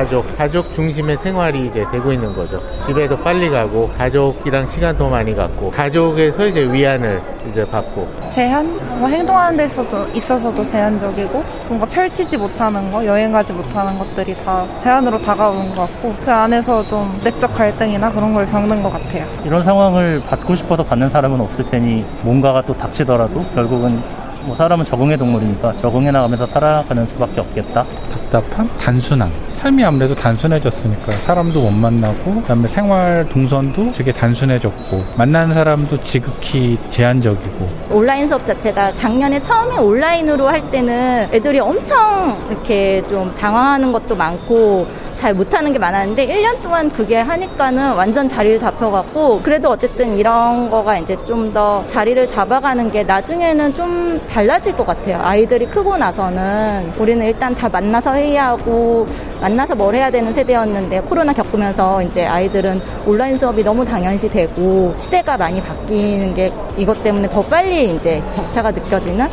가족, 가족 중심의 생활이 이제 되고 있는 거죠. 집에도 빨리 가고, 가족이랑 시간 더 많이 갖고, 가족에서 이제 위안을 이제 받고. 제한? 뭐 행동하는 데 있어서, 있어서도 제한적이고, 뭔가 펼치지 못하는 거, 여행 가지 못하는 것들이 다 제한으로 다가오는 것 같고, 그 안에서 좀 내적 갈등이나 그런 걸 겪는 것 같아요. 이런 상황을 받고 싶어서 받는 사람은 없을 테니, 뭔가가 또 닥치더라도 결국은 뭐 사람은 적응의 동물이니까 적응해 나가면서 살아가는 수밖에 없겠다. 답답함, 단순함. 삶이 아무래도 단순해졌으니까 사람도 못 만나고 그다음에 생활 동선도 되게 단순해졌고 만나는 사람도 지극히 제한적이고 온라인 수업 자체가 작년에 처음에 온라인으로 할 때는 애들이 엄청 이렇게 좀 당황하는 것도 많고 잘 못하는 게 많았는데 1년 동안 그게 하니까는 완전 자리를 잡혀갖고 그래도 어쨌든 이런 거가 이제 좀 더 자리를 잡아가는 게 나중에는 좀 달라질 것 같아요. 아이들이 크고 나서는 우리는 일단 다 만나서 회의하고 만나서 뭘 해야 되는 세대였는데 코로나 겪으면서 이제 아이들은 온라인 수업이 너무 당연시 되고 시대가 많이 바뀌는 게 이것 때문에 더 빨리 이제 격차가 느껴지는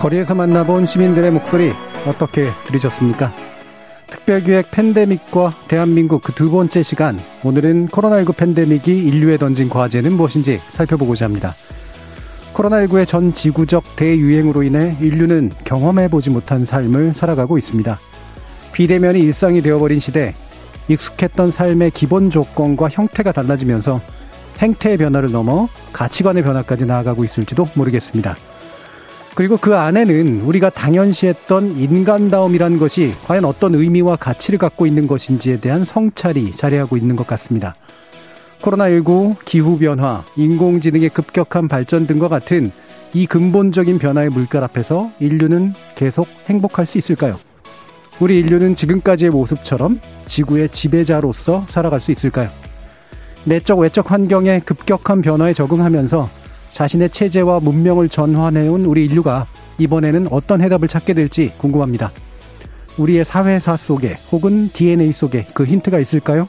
거리에서 만나본 시민들의 목소리 어떻게 들으셨습니까? 특별기획 팬데믹과 대한민국 그 두 번째 시간 오늘은 코로나19 팬데믹이 인류에 던진 과제는 무엇인지 살펴보고자 합니다. 코로나19의 전 지구적 대유행으로 인해 인류는 경험해보지 못한 삶을 살아가고 있습니다. 비대면이 일상이 되어버린 시대 익숙했던 삶의 기본 조건과 형태가 달라지면서 행태의 변화를 넘어 가치관의 변화까지 나아가고 있을지도 모르겠습니다. 그리고 그 안에는 우리가 당연시했던 인간다움이란 것이 과연 어떤 의미와 가치를 갖고 있는 것인지에 대한 성찰이 자리하고 있는 것 같습니다. 코로나19, 기후변화, 인공지능의 급격한 발전 등과 같은 이 근본적인 변화의 물결 앞에서 인류는 계속 행복할 수 있을까요? 우리 인류는 지금까지의 모습처럼 지구의 지배자로서 살아갈 수 있을까요? 내적 외적 환경의 급격한 변화에 적응하면서 자신의 체제와 문명을 전환해온 우리 인류가 이번에는 어떤 해답을 찾게 될지 궁금합니다. 우리의 사회사 속에 혹은 DNA 속에 그 힌트가 있을까요?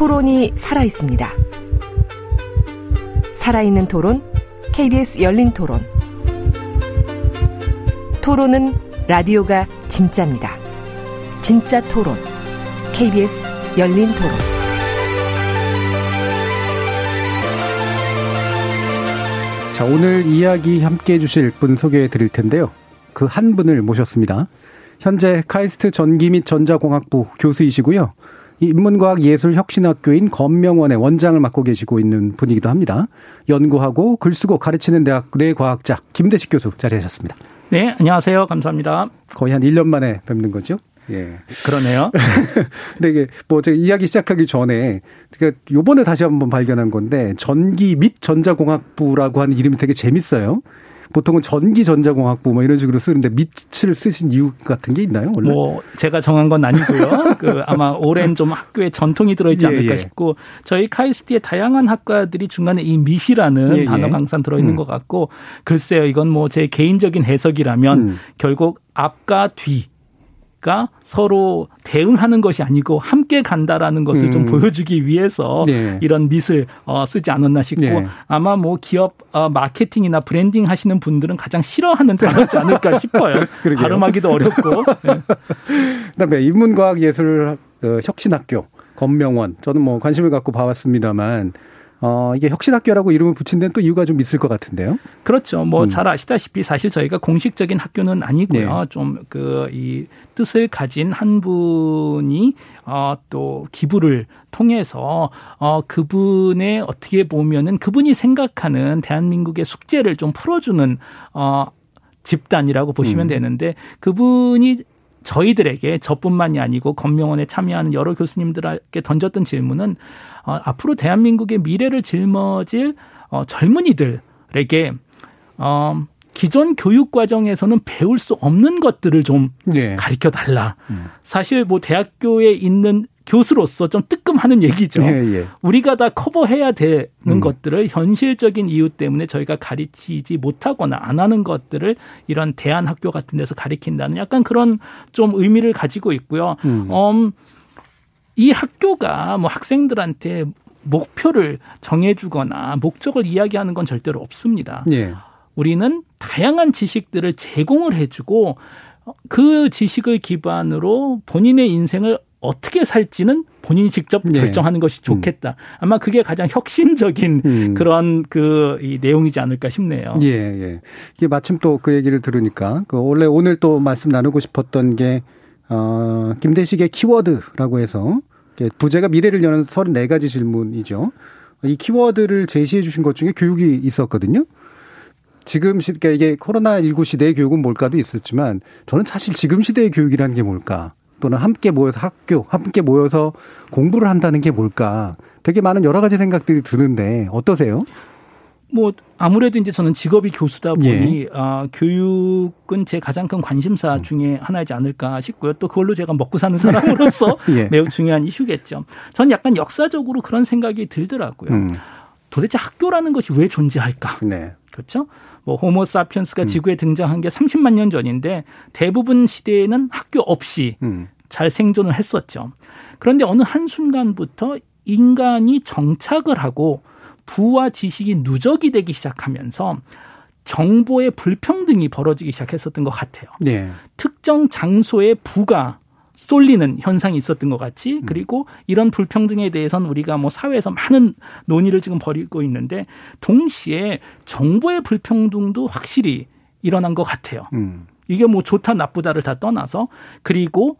토론이 살아 있습니다. 살아있는 토론, KBS 열린 토론. 토론은 라디오가 진짜입니다. 진짜 토론, KBS 열린 토론. 자, 오늘 이야기 함께 해주실 분 소개해 드릴 텐데요. 그 한 분을 모셨습니다. 현재 카이스트 전기 및 전자공학부 교수이시고요. 인문과학예술혁신학교인 건명원의 원장을 맡고 계시고 있는 분이기도 합니다. 연구하고 글 쓰고 가르치는 대학 뇌과학자 김대식 교수 자리하셨습니다. 네, 안녕하세요. 감사합니다. 거의 한 1년 만에 뵙는 거죠? 예. 그러네요. 근데 이게 뭐 제가 이야기 시작하기 전에 제가 요번에 다시 한번 발견한 건데 전기 및 전자공학부라고 하는 이름이 되게 재밌어요. 보통은 전기 전자공학부 뭐 이런 식으로 쓰는데 및을 쓰신 이유 같은 게 있나요? 원래? 뭐 제가 정한 건 아니고요. 그 아마 오랜 좀 학교의 전통이 들어있지 예, 않을까 예, 예. 싶고 저희 카이스트의 다양한 학과들이 중간에 이 및이라는 예, 예. 단어가 항상 들어있는 음. 것 같고 글쎄요 이건 뭐 제 개인적인 해석이라면 음. 결국 앞과 뒤 가 서로 대응하는 것이 아니고 함께 간다라는 것을 음. 좀 보여주기 위해서 네. 이런 및을 어, 쓰지 않았나 싶고 네. 아마 뭐 기업 어, 마케팅이나 브랜딩 하시는 분들은 가장 싫어하는 단어지 않을까 싶어요. 발음하기도 어렵고. 네. 그다음에 인문과학예술 어, 혁신학교 건명원 저는 뭐 관심을 갖고 봐왔습니다만 어, 이게 혁신학교라고 이름을 붙인 데는 또 이유가 좀 있을 것 같은데요. 그렇죠. 뭐잘 음. 아시다시피 사실 저희가 공식적인 학교는 아니고요. 네. 좀그 이 뜻을 가진 한 분이 어, 또 기부를 통해서 어, 그분의 어떻게 보면은 그분이 생각하는 대한민국의 숙제를 좀 풀어주는 어, 집단이라고 보시면 음. 되는데 그분이 저희들에게 저뿐만이 아니고 검명원에 참여하는 여러 교수님들에게 던졌던 질문은 어, 앞으로 대한민국의 미래를 짊어질 어, 젊은이들에게 어, 기존 교육 과정에서는 배울 수 없는 것들을 좀 네. 가르쳐 달라. 음. 사실 뭐 대학교에 있는 교수로서 좀 뜨끔하는 얘기죠. 예, 예. 우리가 다 커버해야 되는 음. 것들을 현실적인 이유 때문에 저희가 가르치지 못하거나 안 하는 것들을 이런 대안학교 같은 데서 가르친다는 약간 그런 좀 의미를 가지고 있고요. 음. 음, 이 학교가 뭐 학생들한테 목표를 정해주거나 목적을 이야기하는 건 절대로 없습니다. 예. 우리는 다양한 지식들을 제공을 해주고 그 지식을 기반으로 본인의 인생을 어떻게 살지는 본인이 직접 네. 결정하는 것이 좋겠다. 음. 아마 그게 가장 혁신적인 음. 그런 그 이 내용이지 않을까 싶네요. 예, 예. 이게 마침 또 그 얘기를 들으니까 그 원래 오늘 또 말씀 나누고 싶었던 게 어, 김대식의 키워드라고 해서 부제가 미래를 여는 34가지 질문이죠. 이 키워드를 제시해 주신 것 중에 교육이 있었거든요. 지금 시, 그러니까 이게 코로나19 시대의 교육은 뭘까도 있었지만 저는 사실 지금 시대의 교육이라는 게 뭘까? 또는 함께 모여서 학교, 함께 모여서 공부를 한다는 게 뭘까? 되게 많은 여러 가지 생각들이 드는데 어떠세요? 뭐 아무래도 이제 저는 직업이 교수다 보니 예. 아, 교육은 제 가장 큰 관심사 음. 중에 하나이지 않을까 싶고요. 또 그걸로 제가 먹고 사는 사람으로서 예. 매우 중요한 이슈겠죠. 전 약간 역사적으로 그런 생각이 들더라고요. 음. 도대체 학교라는 것이 왜 존재할까? 네. 그렇죠? 뭐 호모 사피엔스가 음. 지구에 등장한 게 30만 년 전인데 대부분 시대에는 학교 없이 음. 잘 생존을 했었죠. 그런데 어느 한순간부터 인간이 정착을 하고 부와 지식이 누적이 되기 시작하면서 정보의 불평등이 벌어지기 시작했었던 것 같아요. 네. 특정 장소에 부가 쏠리는 현상이 있었던 것 같이 음. 그리고 이런 불평등에 대해서는 우리가 뭐 사회에서 많은 논의를 지금 벌이고 있는데 동시에 정보의 불평등도 확실히 일어난 것 같아요. 음. 이게 뭐 좋다 나쁘다를 다 떠나서 그리고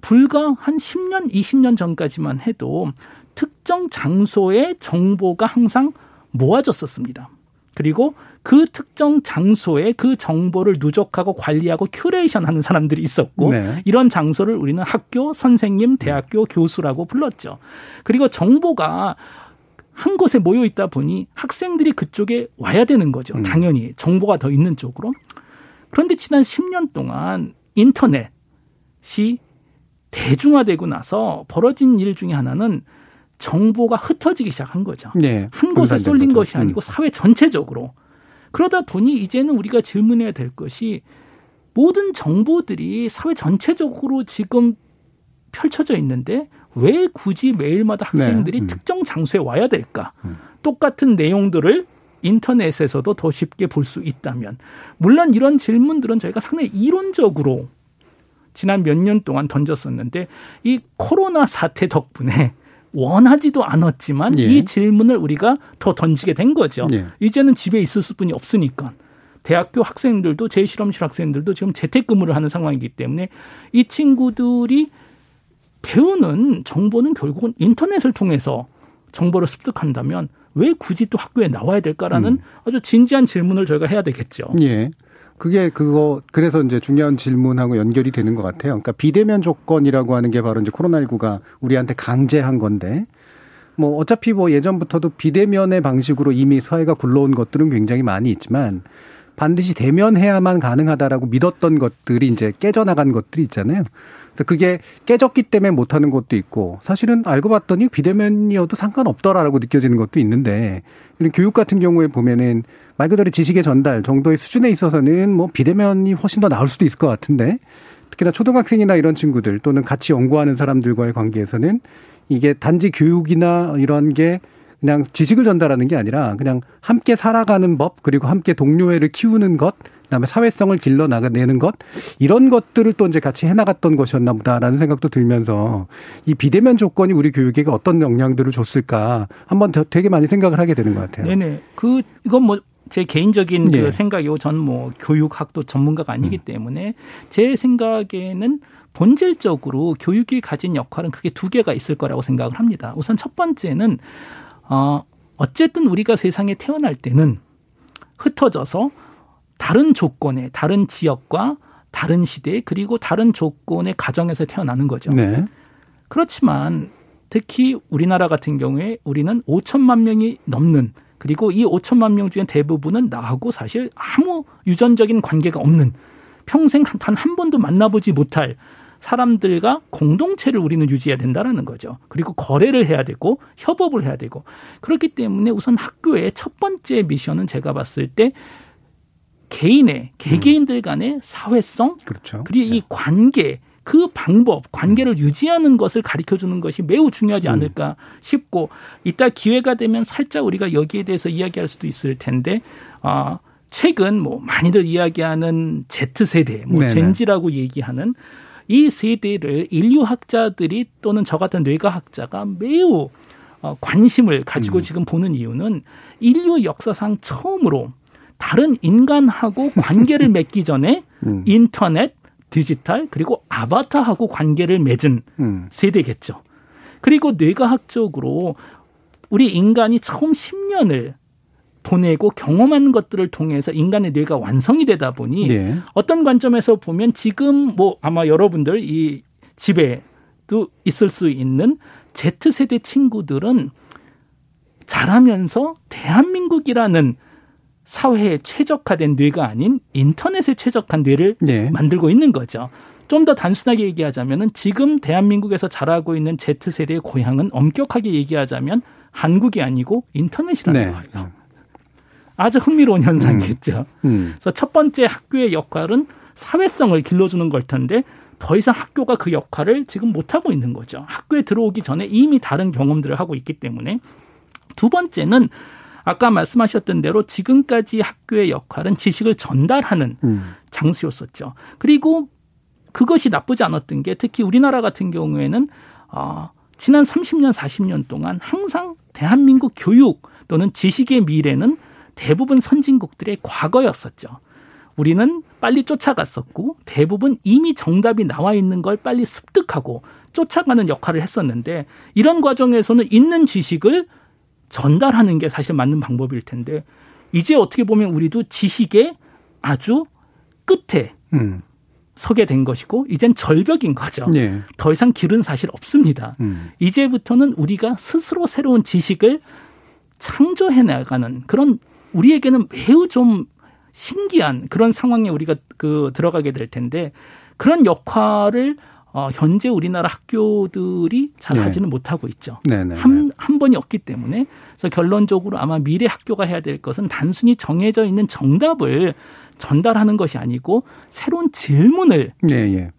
불과 한 10년, 20년 전까지만 해도 특정 장소에 정보가 항상 모아졌었습니다. 그리고 그 특정 장소에 그 정보를 누적하고 관리하고 큐레이션 하는 사람들이 있었고 네. 이런 장소를 우리는 학교, 선생님, 대학교, 교수라고 불렀죠. 그리고 정보가 한 곳에 모여 있다 보니 학생들이 그쪽에 와야 되는 거죠. 음. 당연히 정보가 더 있는 쪽으로. 그런데 지난 10년 동안 인터넷이 대중화되고 나서 벌어진 일 중에 하나는 정보가 흩어지기 시작한 거죠. 네. 한 곳에 쏠린 것이 아니고 음. 사회 전체적으로. 그러다 보니 이제는 우리가 질문해야 될 것이 모든 정보들이 사회 전체적으로 지금 펼쳐져 있는데 왜 굳이 매일마다 학생들이 네. 음. 특정 장소에 와야 될까? 음. 똑같은 내용들을 인터넷에서도 더 쉽게 볼 수 있다면 물론 이런 질문들은 저희가 상당히 이론적으로 지난 몇 년 동안 던졌었는데 이 코로나 사태 덕분에 원하지도 않았지만 예. 이 질문을 우리가 더 던지게 된 거죠. 예. 이제는 집에 있을 수뿐이 없으니까. 대학교 학생들도 제실험실 학생들도 지금 재택근무를 하는 상황이기 때문에 이 친구들이 배우는 정보는 결국은 인터넷을 통해서 정보를 습득한다면 왜 굳이 또 학교에 나와야 될까라는 음. 아주 진지한 질문을 저희가 해야 되겠죠. 예. 그게 그거 그래서 이제 중요한 질문하고 연결이 되는 것 같아요. 그러니까 비대면 조건이라고 하는 게 바로 이제 코로나19가 우리한테 강제한 건데 뭐 어차피 뭐 예전부터도 비대면의 방식으로 이미 사회가 굴러온 것들은 굉장히 많이 있지만 반드시 대면해야만 가능하다라고 믿었던 것들이 이제 깨져나간 것들이 있잖아요. 그래서 그게 깨졌기 때문에 못하는 것도 있고 사실은 알고 봤더니 비대면이어도 상관없더라라고 느껴지는 것도 있는데 이런 교육 같은 경우에 보면은 말 그대로 지식의 전달 정도의 수준에 있어서는 뭐 비대면이 훨씬 더 나을 수도 있을 것 같은데 특히나 초등학생이나 이런 친구들 또는 같이 연구하는 사람들과의 관계에서는 이게 단지 교육이나 이런 게 그냥 지식을 전달하는 게 아니라 그냥 함께 살아가는 법 그리고 함께 동료애를 키우는 것 그다음에 사회성을 길러 나가내는 것 이런 것들을 또 이제 같이 해나갔던 것이었나 보다라는 생각도 들면서 이 비대면 조건이 우리 교육에게 어떤 영향들을 줬을까 한번 되게 많이 생각을 하게 되는 것 같아요. 네네. 그 이건 뭐 제 개인적인 예. 그 생각이고 전뭐 교육학도 전문가가 아니기 음. 때문에 제 생각에는 본질적으로 교육이 가진 역할은 크게 두 개가 있을 거라고 생각을 합니다. 우선 첫 번째는 어 어쨌든 우리가 세상에 태어날 때는 흩어져서 다른 조건에 다른 지역과 다른 시대 그리고 다른 조건의 가정에서 태어나는 거죠. 네. 그렇지만 특히 우리나라 같은 경우에 우리는 5천만 명이 넘는 그리고 이 5천만 명 중에 대부분은 나하고 사실 아무 유전적인 관계가 없는 평생 단 한 번도 만나보지 못할 사람들과 공동체를 우리는 유지해야 된다라는 거죠. 그리고 거래를 해야 되고 협업을 해야 되고 그렇기 때문에 우선 학교의 첫 번째 미션은 제가 봤을 때 개인의 개개인들 간의 사회성 그렇죠. 그리고 이 관계 그 방법, 관계를 유지하는 것을 가르쳐 주는 것이 매우 중요하지 음. 않을까 싶고 이따 기회가 되면 살짝 우리가 여기에 대해서 이야기할 수도 있을 텐데 아 최근 뭐 많이들 이야기하는 Z 세대, 뭐 네네. 젠지라고 얘기하는 이 세대를 인류학자들이 또는 저 같은 뇌과학자가 매우 어, 관심을 가지고 음. 지금 보는 이유는 인류 역사상 처음으로 다른 인간하고 관계를 맺기 전에 음. 인터넷, 디지털 그리고 아바타하고 관계를 맺은 음. 세대겠죠. 그리고 뇌과학적으로 우리 인간이 처음 10년을 보내고 경험하는 것들을 통해서 인간의 뇌가 완성이 되다 보니 예. 어떤 관점에서 보면 지금 뭐 아마 여러분들 이 집에도 있을 수 있는 Z세대 친구들은 자라면서 대한민국이라는 사회에 최적화된 뇌가 아닌 인터넷에 최적한 뇌를 예. 만들고 있는 거죠. 좀 더 단순하게 얘기하자면은 지금 대한민국에서 자라고 있는 Z세대의 고향은 엄격하게 얘기하자면 한국이 아니고 인터넷이라는 네. 거예요. 아주 흥미로운 현상이겠죠. 음. 그래서 첫 번째 학교의 역할은 사회성을 길러주는 걸 텐데 더 이상 학교가 그 역할을 지금 못하고 있는 거죠. 학교에 들어오기 전에 이미 다른 경험들을 하고 있기 때문에 두 번째는 아까 말씀하셨던 대로 지금까지 학교의 역할은 지식을 전달하는 음. 장수였었죠. 그리고 그것이 나쁘지 않았던 게 특히 우리나라 같은 경우에는 어, 지난 30년, 40년 동안 항상 대한민국 교육 또는 지식의 미래는 대부분 선진국들의 과거였었죠. 우리는 빨리 쫓아갔었고 대부분 이미 정답이 나와 있는 걸 빨리 습득하고 쫓아가는 역할을 했었는데 이런 과정에서는 있는 지식을 전달하는 게 사실 맞는 방법일 텐데 이제 어떻게 보면 우리도 지식의 아주 끝에 음. 서게 된 것이고 이젠 절벽인 거죠. 예. 더 이상 길은 사실 없습니다. 음. 이제부터는 우리가 스스로 새로운 지식을 창조해 나가는 그런 우리에게는 매우 좀 신기한 그런 상황에 우리가 그 들어가게 될 텐데 그런 역할을 어, 현재 우리나라 학교들이 잘 네. 하지는 못하고 있죠. 네 네. 한, 한 번이 없기 때문에 그래서 결론적으로 아마 미래 학교가 해야 될 것은 단순히 정해져 있는 정답을 전달하는 것이 아니고 새로운 질문을 예, 예.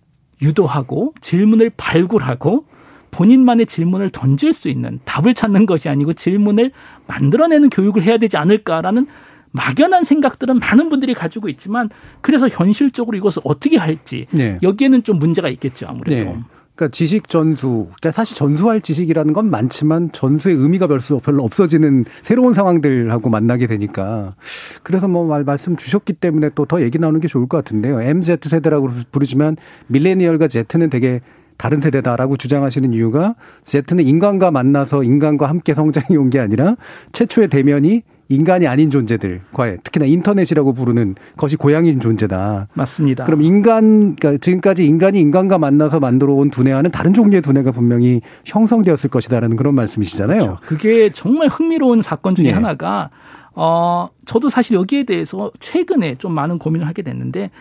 유도하고 질문을 발굴하고 본인만의 질문을 던질 수 있는 답을 찾는 것이 아니고 질문을 만들어내는 교육을 해야 되지 않을까라는 막연한 생각들은 많은 분들이 가지고 있지만 그래서 현실적으로 이것을 어떻게 할지 네. 여기에는 좀 문제가 있겠죠 아무래도. 네. 그러니까 지식 전수. 그러니까 사실 전수할 지식이라는 건 많지만 전수의 의미가 별로 없어지는 새로운 상황들하고 만나게 되니까 그래서 뭐 말, 말씀 주셨기 때문에 또 더 얘기 나누는 게 좋을 것 같은데요. MZ 세대라고 부르지만 밀레니얼과 Z는 되게 다른 세대다라고 주장하시는 이유가 Z는 인간과 만나서 인간과 함께 성장해 온 게 아니라 최초의 대면이 인간이 아닌 존재들과의 특히나 인터넷이라고 부르는 것이 고향인 존재다. 맞습니다. 그럼 인간, 그러니까 지금까지 인간이 인간과 만나서 만들어 온 두뇌와는 다른 종류의 두뇌가 분명히 형성되었을 것이다라는 그런 말씀이시잖아요. 그렇죠. 그게 정말 흥미로운 사건 중에 예. 하나가 어 저도 사실 여기에 대해서 최근에 좀 많은 고민을 하게 됐는데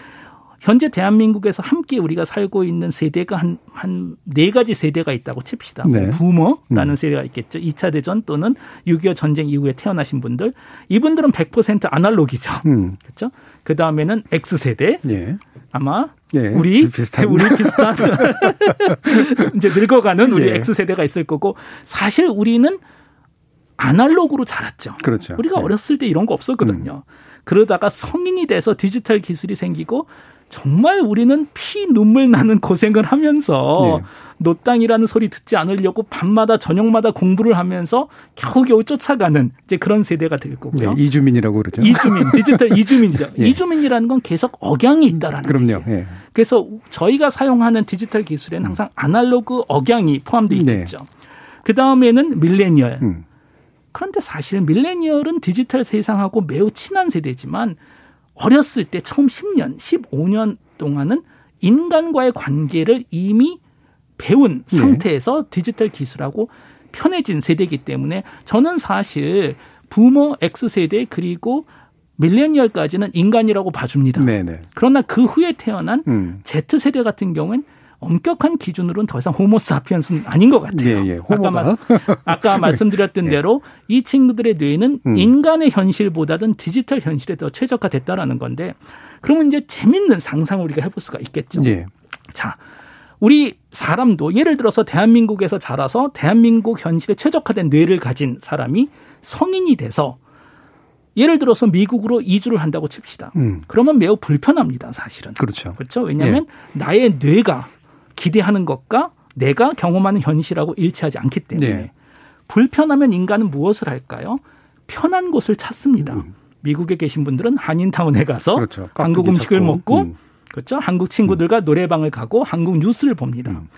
현재 대한민국에서 함께 우리가 살고 있는 세대가 한 한 네 가지 세대가 있다고 칩시다. 뭐 네. 부모라는 음. 세대가 있겠죠. 2차 대전 또는 6.25 전쟁 이후에 태어나신 분들. 이분들은 100% 아날로기죠. 음. 그렇죠? 그 다음에는 X세대. 예. 아마 예. 우리 비슷한. 우리 비슷한 이제 늙어가는 우리 예. X 세대가 있을 거고 사실 우리는 아날로그로 자랐죠. 그렇죠. 우리가 예. 음. 어렸을 때 이런 거 없었거든요. 그러다가 성인이 돼서 디지털 기술이 생기고 정말 우리는 피 눈물 나는 고생을 하면서 예. 노땅이라는 소리 듣지 않으려고 밤마다 저녁마다 공부를 하면서 겨우겨우 쫓아가는 이제 그런 세대가 될 예. 거고요. 이주민이라고 그러죠. 이주민, 디지털 이주민이죠. 예. 이주민이라는 건 계속 억양이 있다라는 그럼요. 예. 그래서 저희가 사용하는 디지털 기술에는 항상 아날로그 억양이 포함되어 네. 있겠죠. 그 다음에는 밀레니얼. 음. 그런데 사실 밀레니얼은 디지털 세상하고 매우 친한 세대지만 어렸을 때 처음 10년, 15년 동안은 인간과의 관계를 이미 배운 네. 상태에서 네. 디지털 기술하고 편해진 세대이기 때문에 저는 사실 부모 X세대 그리고 밀레니얼까지는 인간이라고 봐줍니다. 네네. 그러나 그 후에 태어난 음. Z세대 같은 경우는 엄격한 기준으로는 더 이상 호모사피엔스는 아닌 것 같아요. 예, 예. 아까, 말, 아까 말씀드렸던 예. 대로 이 친구들의 뇌는 음. 인간의 현실보다는 디지털 현실에 더 최적화됐다라는 건데 그러면 이제 재밌는 상상을 우리가 해볼 수가 있겠죠. 예. 자, 우리 사람도 예를 들어서 대한민국에서 자라서 대한민국 현실에 최적화된 뇌를 가진 사람이 성인이 돼서 예를 들어서 미국으로 이주를 한다고 칩시다. 음. 그러면 매우 불편합니다, 사실은. 그렇죠. 그렇죠. 왜냐하면 예. 나의 뇌가 기대하는 것과 내가 경험하는 현실하고 일치하지 않기 때문에 예. 불편하면 인간은 무엇을 할까요? 편한 곳을 찾습니다. 음. 미국에 계신 분들은 한인타운에 가서 그렇죠. 한국 음식을 찾고. 먹고 음. 그렇죠. 한국 친구들과 노래방을 가고 한국 뉴스를 봅니다. 음.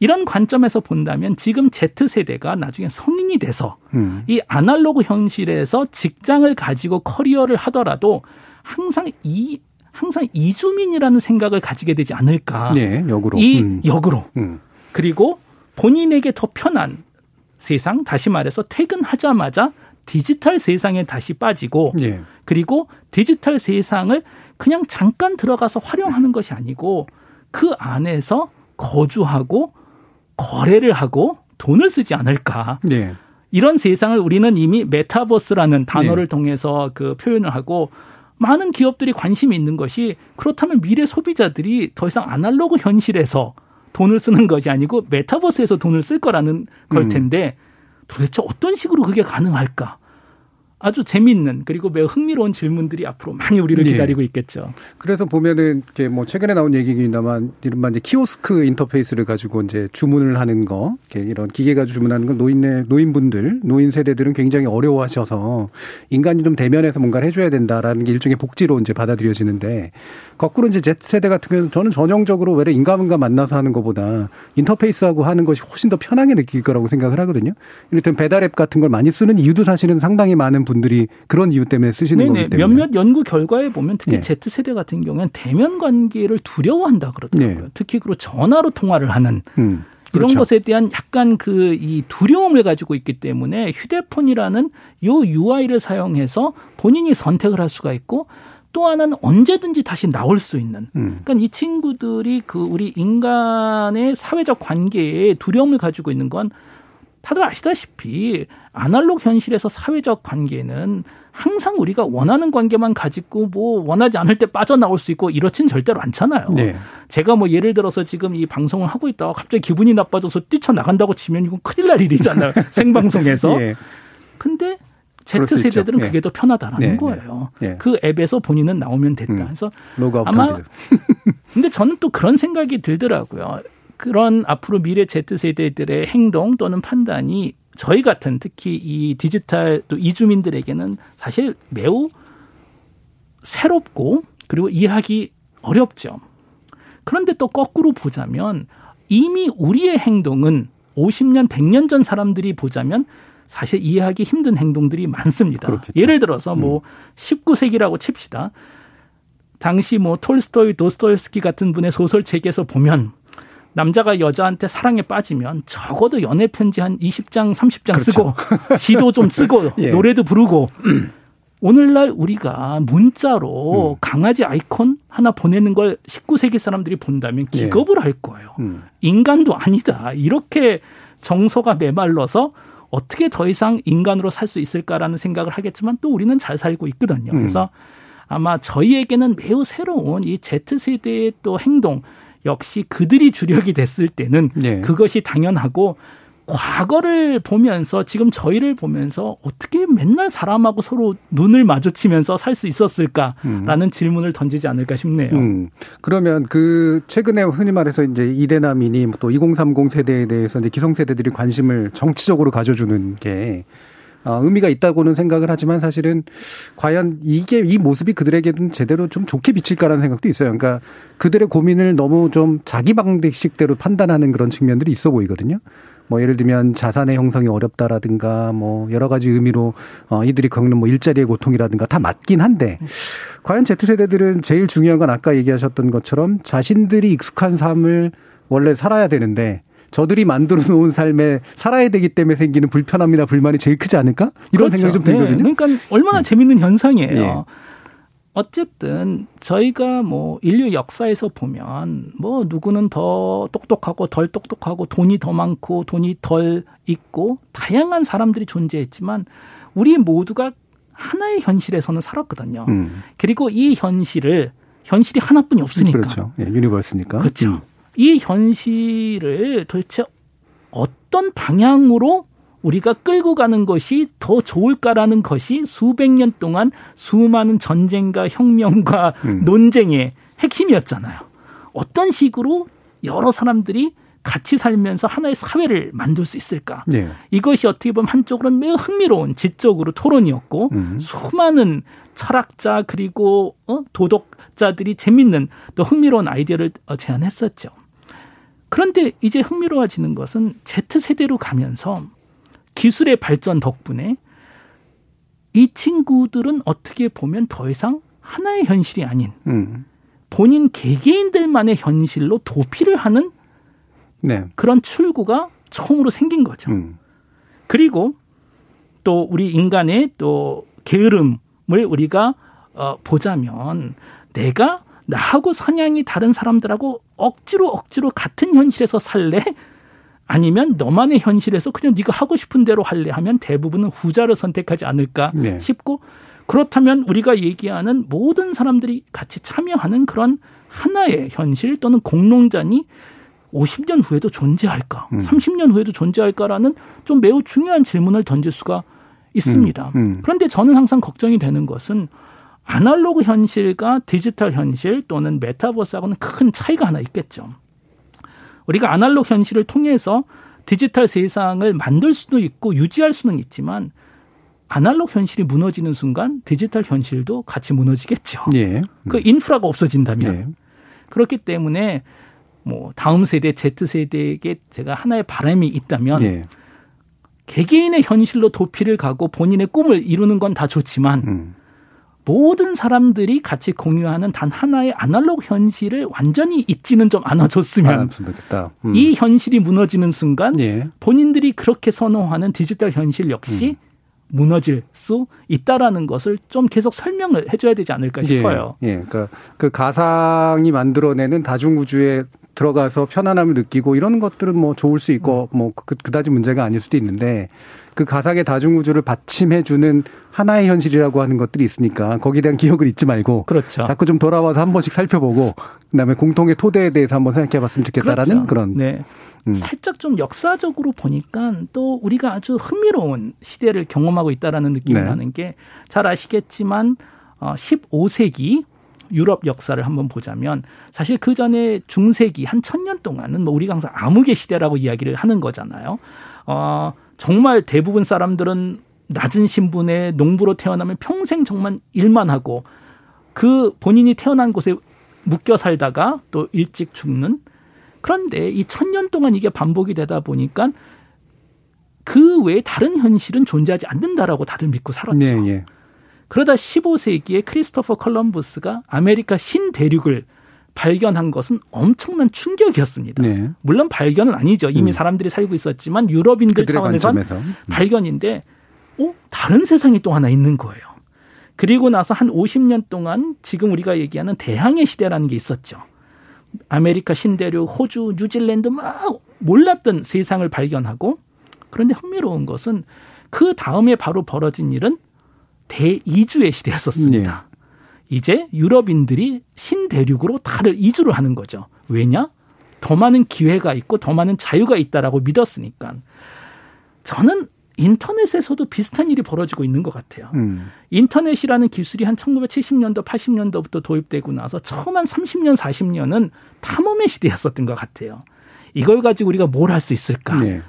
이런 관점에서 본다면 지금 Z세대가 나중에 성인이 돼서 음. 이 아날로그 현실에서 직장을 가지고 커리어를 하더라도 항상 이 항상 이주민이라는 생각을 가지게 되지 않을까. 네, 역으로. 이 음. 역으로. 음. 그리고 본인에게 더 편한 세상, 다시 말해서 퇴근하자마자 디지털 세상에 다시 빠지고 네. 그리고 디지털 세상을 그냥 잠깐 들어가서 활용하는 것이 아니고 그 안에서 거주하고 거래를 하고 돈을 쓰지 않을까. 네. 이런 세상을 우리는 이미 메타버스라는 단어를 네. 통해서 그 표현을 하고 많은 기업들이 관심이 있는 것이 그렇다면 미래 소비자들이 더 이상 아날로그 현실에서 돈을 쓰는 것이 아니고 메타버스에서 돈을 쓸 거라는 걸 음. 텐데 도대체 어떤 식으로 그게 가능할까? 아주 재미있는 그리고 매우 흥미로운 질문들이 앞으로 많이 우리를 네. 기다리고 있겠죠. 그래서 보면은 이렇게 뭐 최근에 나온 얘기입니다만 이른바 이제 키오스크 인터페이스를 가지고 이제 주문을 하는 거, 이렇게 이런 기계 가지고 주문하는 건 노인네 노인분들, 노인 세대들은 굉장히 어려워하셔서 인간이 좀 대면해서 뭔가를 해줘야 된다라는 게 일종의 복지로 이제 받아들여지는데 거꾸로 이제 Z 세대 같은 경우는 저는 전형적으로 왜 인간과 만나서 하는 것보다 인터페이스하고 하는 것이 훨씬 더 편하게 느낄 거라고 생각을 하거든요. 이를테면 배달 앱 같은 걸 많이 쓰는 이유도 사실은 상당히 많은 분 들이 그런 이유 때문에 쓰시는 네네. 거기 때문에 몇몇 연구 결과에 보면 특히 네. Z 세대 같은 경우는 대면 관계를 두려워한다 그러더라고요. 네. 특히 그리고 전화로 통화를 하는 음. 이런 그렇죠. 것에 대한 약간 그 이 두려움을 가지고 있기 때문에 휴대폰이라는 요 UI를 사용해서 본인이 선택을 할 수가 있고 또 하나는 언제든지 다시 나올 수 있는. 음. 그러니까 이 친구들이 그 우리 인간의 사회적 관계에 두려움을 가지고 있는 건 다들 아시다시피 아날로그 현실에서 사회적 관계는 항상 우리가 원하는 관계만 가지고 뭐 원하지 않을 때 빠져나올 수 있고 이렇진 절대로 않잖아요. 네. 제가 뭐 예를 들어서 지금 이 방송을 하고 있다가 갑자기 기분이 나빠져서 뛰쳐나간다고 치면 이건 큰일 날 일이잖아요. 생방송에서. 네. 근데 Z 세대들은 예. 그게 더 편하다라는 네, 네. 거예요. 네. 그 앱에서 본인은 나오면 됐다. 음. 그래서 아마 근데 저는 또 그런 생각이 들더라고요. 그런 앞으로 미래 Z 세대들의 행동 또는 판단이 저희 같은 특히 이 디지털 또 이주민들에게는 사실 매우 새롭고 그리고 이해하기 어렵죠. 그런데 또 거꾸로 보자면 이미 우리의 행동은 50년, 100년 전 사람들이 보자면 사실 이해하기 힘든 행동들이 많습니다. 그렇겠죠. 예를 들어서 뭐 음. 19세기라고 칩시다. 당시 뭐 톨스토이, 도스토옙스키 같은 분의 소설책에서 보면 남자가 여자한테 사랑에 빠지면 적어도 연애 편지 한 20장, 30장 그렇죠. 쓰고 시도 좀 쓰고 예. 노래도 부르고 오늘날 우리가 문자로 음. 강아지 아이콘 하나 보내는 걸 19세기 사람들이 본다면 예. 기겁을 예. 할 거예요. 음. 인간도 아니다. 이렇게 정서가 메말라서 어떻게 더 이상 인간으로 살 수 있을까라는 생각을 하겠지만 또 우리는 잘 살고 있거든요. 음. 그래서 아마 저희에게는 매우 새로운 이 Z세대의 또 행동 역시 그들이 주력이 됐을 때는 네. 그것이 당연하고 과거를 보면서 지금 저희를 보면서 어떻게 맨날 사람하고 서로 눈을 마주치면서 살 수 있었을까라는 음. 질문을 던지지 않을까 싶네요. 음. 그러면 그 최근에 흔히 말해서 이제 이대남이니 또 2030 세대에 대해서 이제 기성세대들이 관심을 정치적으로 가져주는 게 어, 의미가 있다고는 생각을 하지만 사실은 과연 이게 이 모습이 그들에게는 제대로 좀 좋게 비칠까라는 생각도 있어요. 그러니까 그들의 고민을 너무 좀 자기 방식대로 판단하는 그런 측면들이 있어 보이거든요. 뭐 예를 들면 자산의 형성이 어렵다라든가 뭐 여러 가지 의미로 어 이들이 겪는 뭐 일자리의 고통이라든가 다 맞긴 한데 과연 Z세대들은 제일 중요한 건 아까 얘기하셨던 것처럼 자신들이 익숙한 삶을 원래 살아야 되는데 저들이 만들어 놓은 삶에 살아야 되기 때문에 생기는 불편함이나 불만이 제일 크지 않을까? 이런 그렇죠. 생각이 좀 들거든요. 네. 그러니까 얼마나 네. 재밌는 현상이에요. 네. 어쨌든 저희가 뭐 인류 역사에서 보면 뭐 누구는 더 똑똑하고 덜 똑똑하고 돈이 더 많고 돈이 덜 있고 다양한 사람들이 존재했지만 우리 모두가 하나의 현실에서는 살았거든요. 음. 그리고 이 현실을 현실이 하나뿐이 없으니까. 그렇죠. 예, 유니버스니까. 그렇죠. 음. 이 현실을 도대체 어떤 방향으로 우리가 끌고 가는 것이 더 좋을까라는 것이 수백 년 동안 수많은 전쟁과 혁명과 음. 논쟁의 핵심이었잖아요. 어떤 식으로 여러 사람들이 같이 살면서 하나의 사회를 만들 수 있을까? 네. 이것이 어떻게 보면 한쪽으로는 매우 흥미로운 지적으로 토론이었고 음. 수많은 철학자 그리고 어? 도덕자들이 재밌는 또 흥미로운 아이디어를 어, 제안했었죠. 그런데 이제 흥미로워지는 것은 Z세대로 가면서 기술의 발전 덕분에 이 친구들은 어떻게 보면 더 이상 하나의 현실이 아닌 음. 본인 개개인들만의 현실로 도피를 하는 네. 그런 출구가 처음으로 생긴 거죠. 음. 그리고 또 우리 인간의 또 게으름을 우리가 어, 보자면 내가 나하고 성향이 다른 사람들하고 억지로 억지로 같은 현실에서 살래? 아니면 너만의 현실에서 그냥 네가 하고 싶은 대로 할래 하면 대부분은 후자를 선택하지 않을까 네. 싶고 그렇다면 우리가 얘기하는 모든 사람들이 같이 참여하는 그런 하나의 현실 또는 공농장이 50년 후에도 존재할까, 음. 30년 후에도 존재할까라는 좀 매우 중요한 질문을 던질 수가 있습니다. 음. 음. 그런데 저는 항상 걱정이 되는 것은 아날로그 현실과 디지털 현실 또는 메타버스하고는 큰 차이가 하나 있겠죠. 우리가 아날로그 현실을 통해서 디지털 세상을 만들 수도 있고 유지할 수는 있지만 아날로그 현실이 무너지는 순간 디지털 현실도 같이 무너지겠죠. 예. 그 인프라가 없어진다면. 예. 그렇기 때문에 뭐 다음 세대 Z 세대에게 제가 하나의 바람이 있다면 예. 개개인의 현실로 도피를 가고 본인의 꿈을 이루는 건 다 좋지만 음. 모든 사람들이 같이 공유하는 단 하나의 아날로그 현실을 완전히 잊지는 좀 않아줬으면 음. 이 현실이 무너지는 순간 예. 본인들이 그렇게 선호하는 디지털 현실 역시 음. 무너질 수 있다라는 것을 좀 계속 설명을 해줘야 되지 않을까 싶어요. 예, 예. 그러니까 그 가상이 만들어내는 다중우주의 들어가서 편안함을 느끼고 이런 것들은 뭐 좋을 수 있고 음. 뭐 그, 그다지 문제가 아닐 수도 있는데 그 가상의 다중우주를 받침해주는 하나의 현실이라고 하는 것들이 있으니까 거기에 대한 기억을 잊지 말고 그렇죠. 자꾸 좀 돌아와서 한 번씩 살펴보고 그다음에 공통의 토대에 대해서 한번 생각해봤으면 좋겠다라는 그렇죠. 그런 네. 음. 살짝 좀 역사적으로 보니까 또 우리가 아주 흥미로운 시대를 경험하고 있다라는 느낌이 네. 나는 게 잘 아시겠지만 어 15세기 유럽 역사를 한번 보자면 사실 그 전에 중세기 한 천년 동안은 뭐 우리가 항상 암흑의 시대라고 이야기를 하는 거잖아요. 어, 정말 대부분 사람들은 낮은 신분의 농부로 태어나면 평생 정말 일만 하고 그 본인이 태어난 곳에 묶여 살다가 또 일찍 죽는 그런데 이 천년 동안 이게 반복이 되다 보니까 그 외에 다른 현실은 존재하지 않는다라고 다들 믿고 살았죠. 네, 예. 그러다 15세기에 크리스토퍼 컬럼부스가 아메리카 신대륙을 발견한 것은 엄청난 충격이었습니다. 네. 물론 발견은 아니죠. 이미 음. 사람들이 살고 있었지만 유럽인들 차원에선 음. 발견인데, 어? 다른 세상이 또 하나 있는 거예요. 그리고 나서 한 50년 동안 지금 우리가 얘기하는 대항해 시대라는 게 있었죠. 아메리카 신대륙, 호주, 뉴질랜드 막 몰랐던 세상을 발견하고 그런데 흥미로운 것은 그 다음에 바로 벌어진 일은 대이주의 시대였었습니다. 네. 이제 유럽인들이 신대륙으로 다들 이주를 하는 거죠. 왜냐? 더 많은 기회가 있고 더 많은 자유가 있다라고 믿었으니까. 저는 인터넷에서도 비슷한 일이 벌어지고 있는 것 같아요. 음. 인터넷이라는 기술이 한 1970년도, 80년도부터 도입되고 나서 처음 한 30년, 40년은 탐험의 시대였었던 것 같아요. 이걸 가지고 우리가 뭘 할 수 있을까? 네.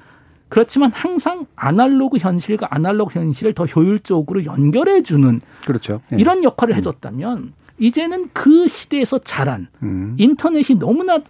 그렇지만 항상 아날로그 현실과 아날로그 현실을 더 효율적으로 연결해 주는 그렇죠. 네. 이런 역할을 음. 해줬다면 이제는 그 시대에서 자란 음. 인터넷이 너무나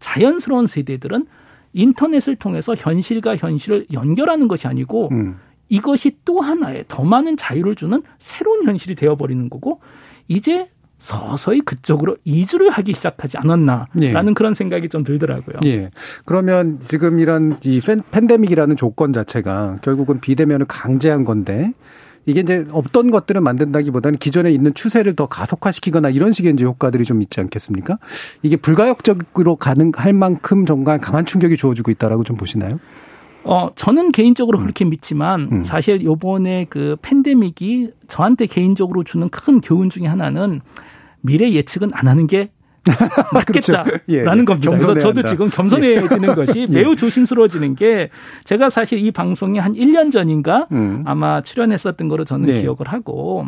자연스러운 세대들은 인터넷을 통해서 현실과 현실을 연결하는 것이 아니고 음. 이것이 또 하나의 더 많은 자유를 주는 새로운 현실이 되어버리는 거고 이제 서서히 그쪽으로 이주를 하기 시작하지 않았나라는 예. 그런 생각이 좀 들더라고요. 예. 그러면 지금 이런 이 팬데믹이라는 조건 자체가 결국은 비대면을 강제한 건데 이게 이제 없던 것들을 만든다기보다는 기존에 있는 추세를 더 가속화시키거나 이런 식의 이제 효과들이 좀 있지 않겠습니까? 이게 불가역적으로 가능할 만큼 정말 강한 충격이 주어지고 있다라고 좀 보시나요? 어, 저는 개인적으로 음. 그렇게 믿지만 음. 사실 요번에 그 팬데믹이 저한테 개인적으로 주는 큰 교훈 중에 하나는 미래 예측은 안 하는 게 맞겠다라는 그렇죠. 예, 예. 겁니다. 그래서 저도 한다. 지금 겸손해지는 예. 것이 매우 조심스러워지는 게 제가 사실 이 방송에 한 1년 전인가 음. 아마 출연했었던 거로 저는 네. 기억을 하고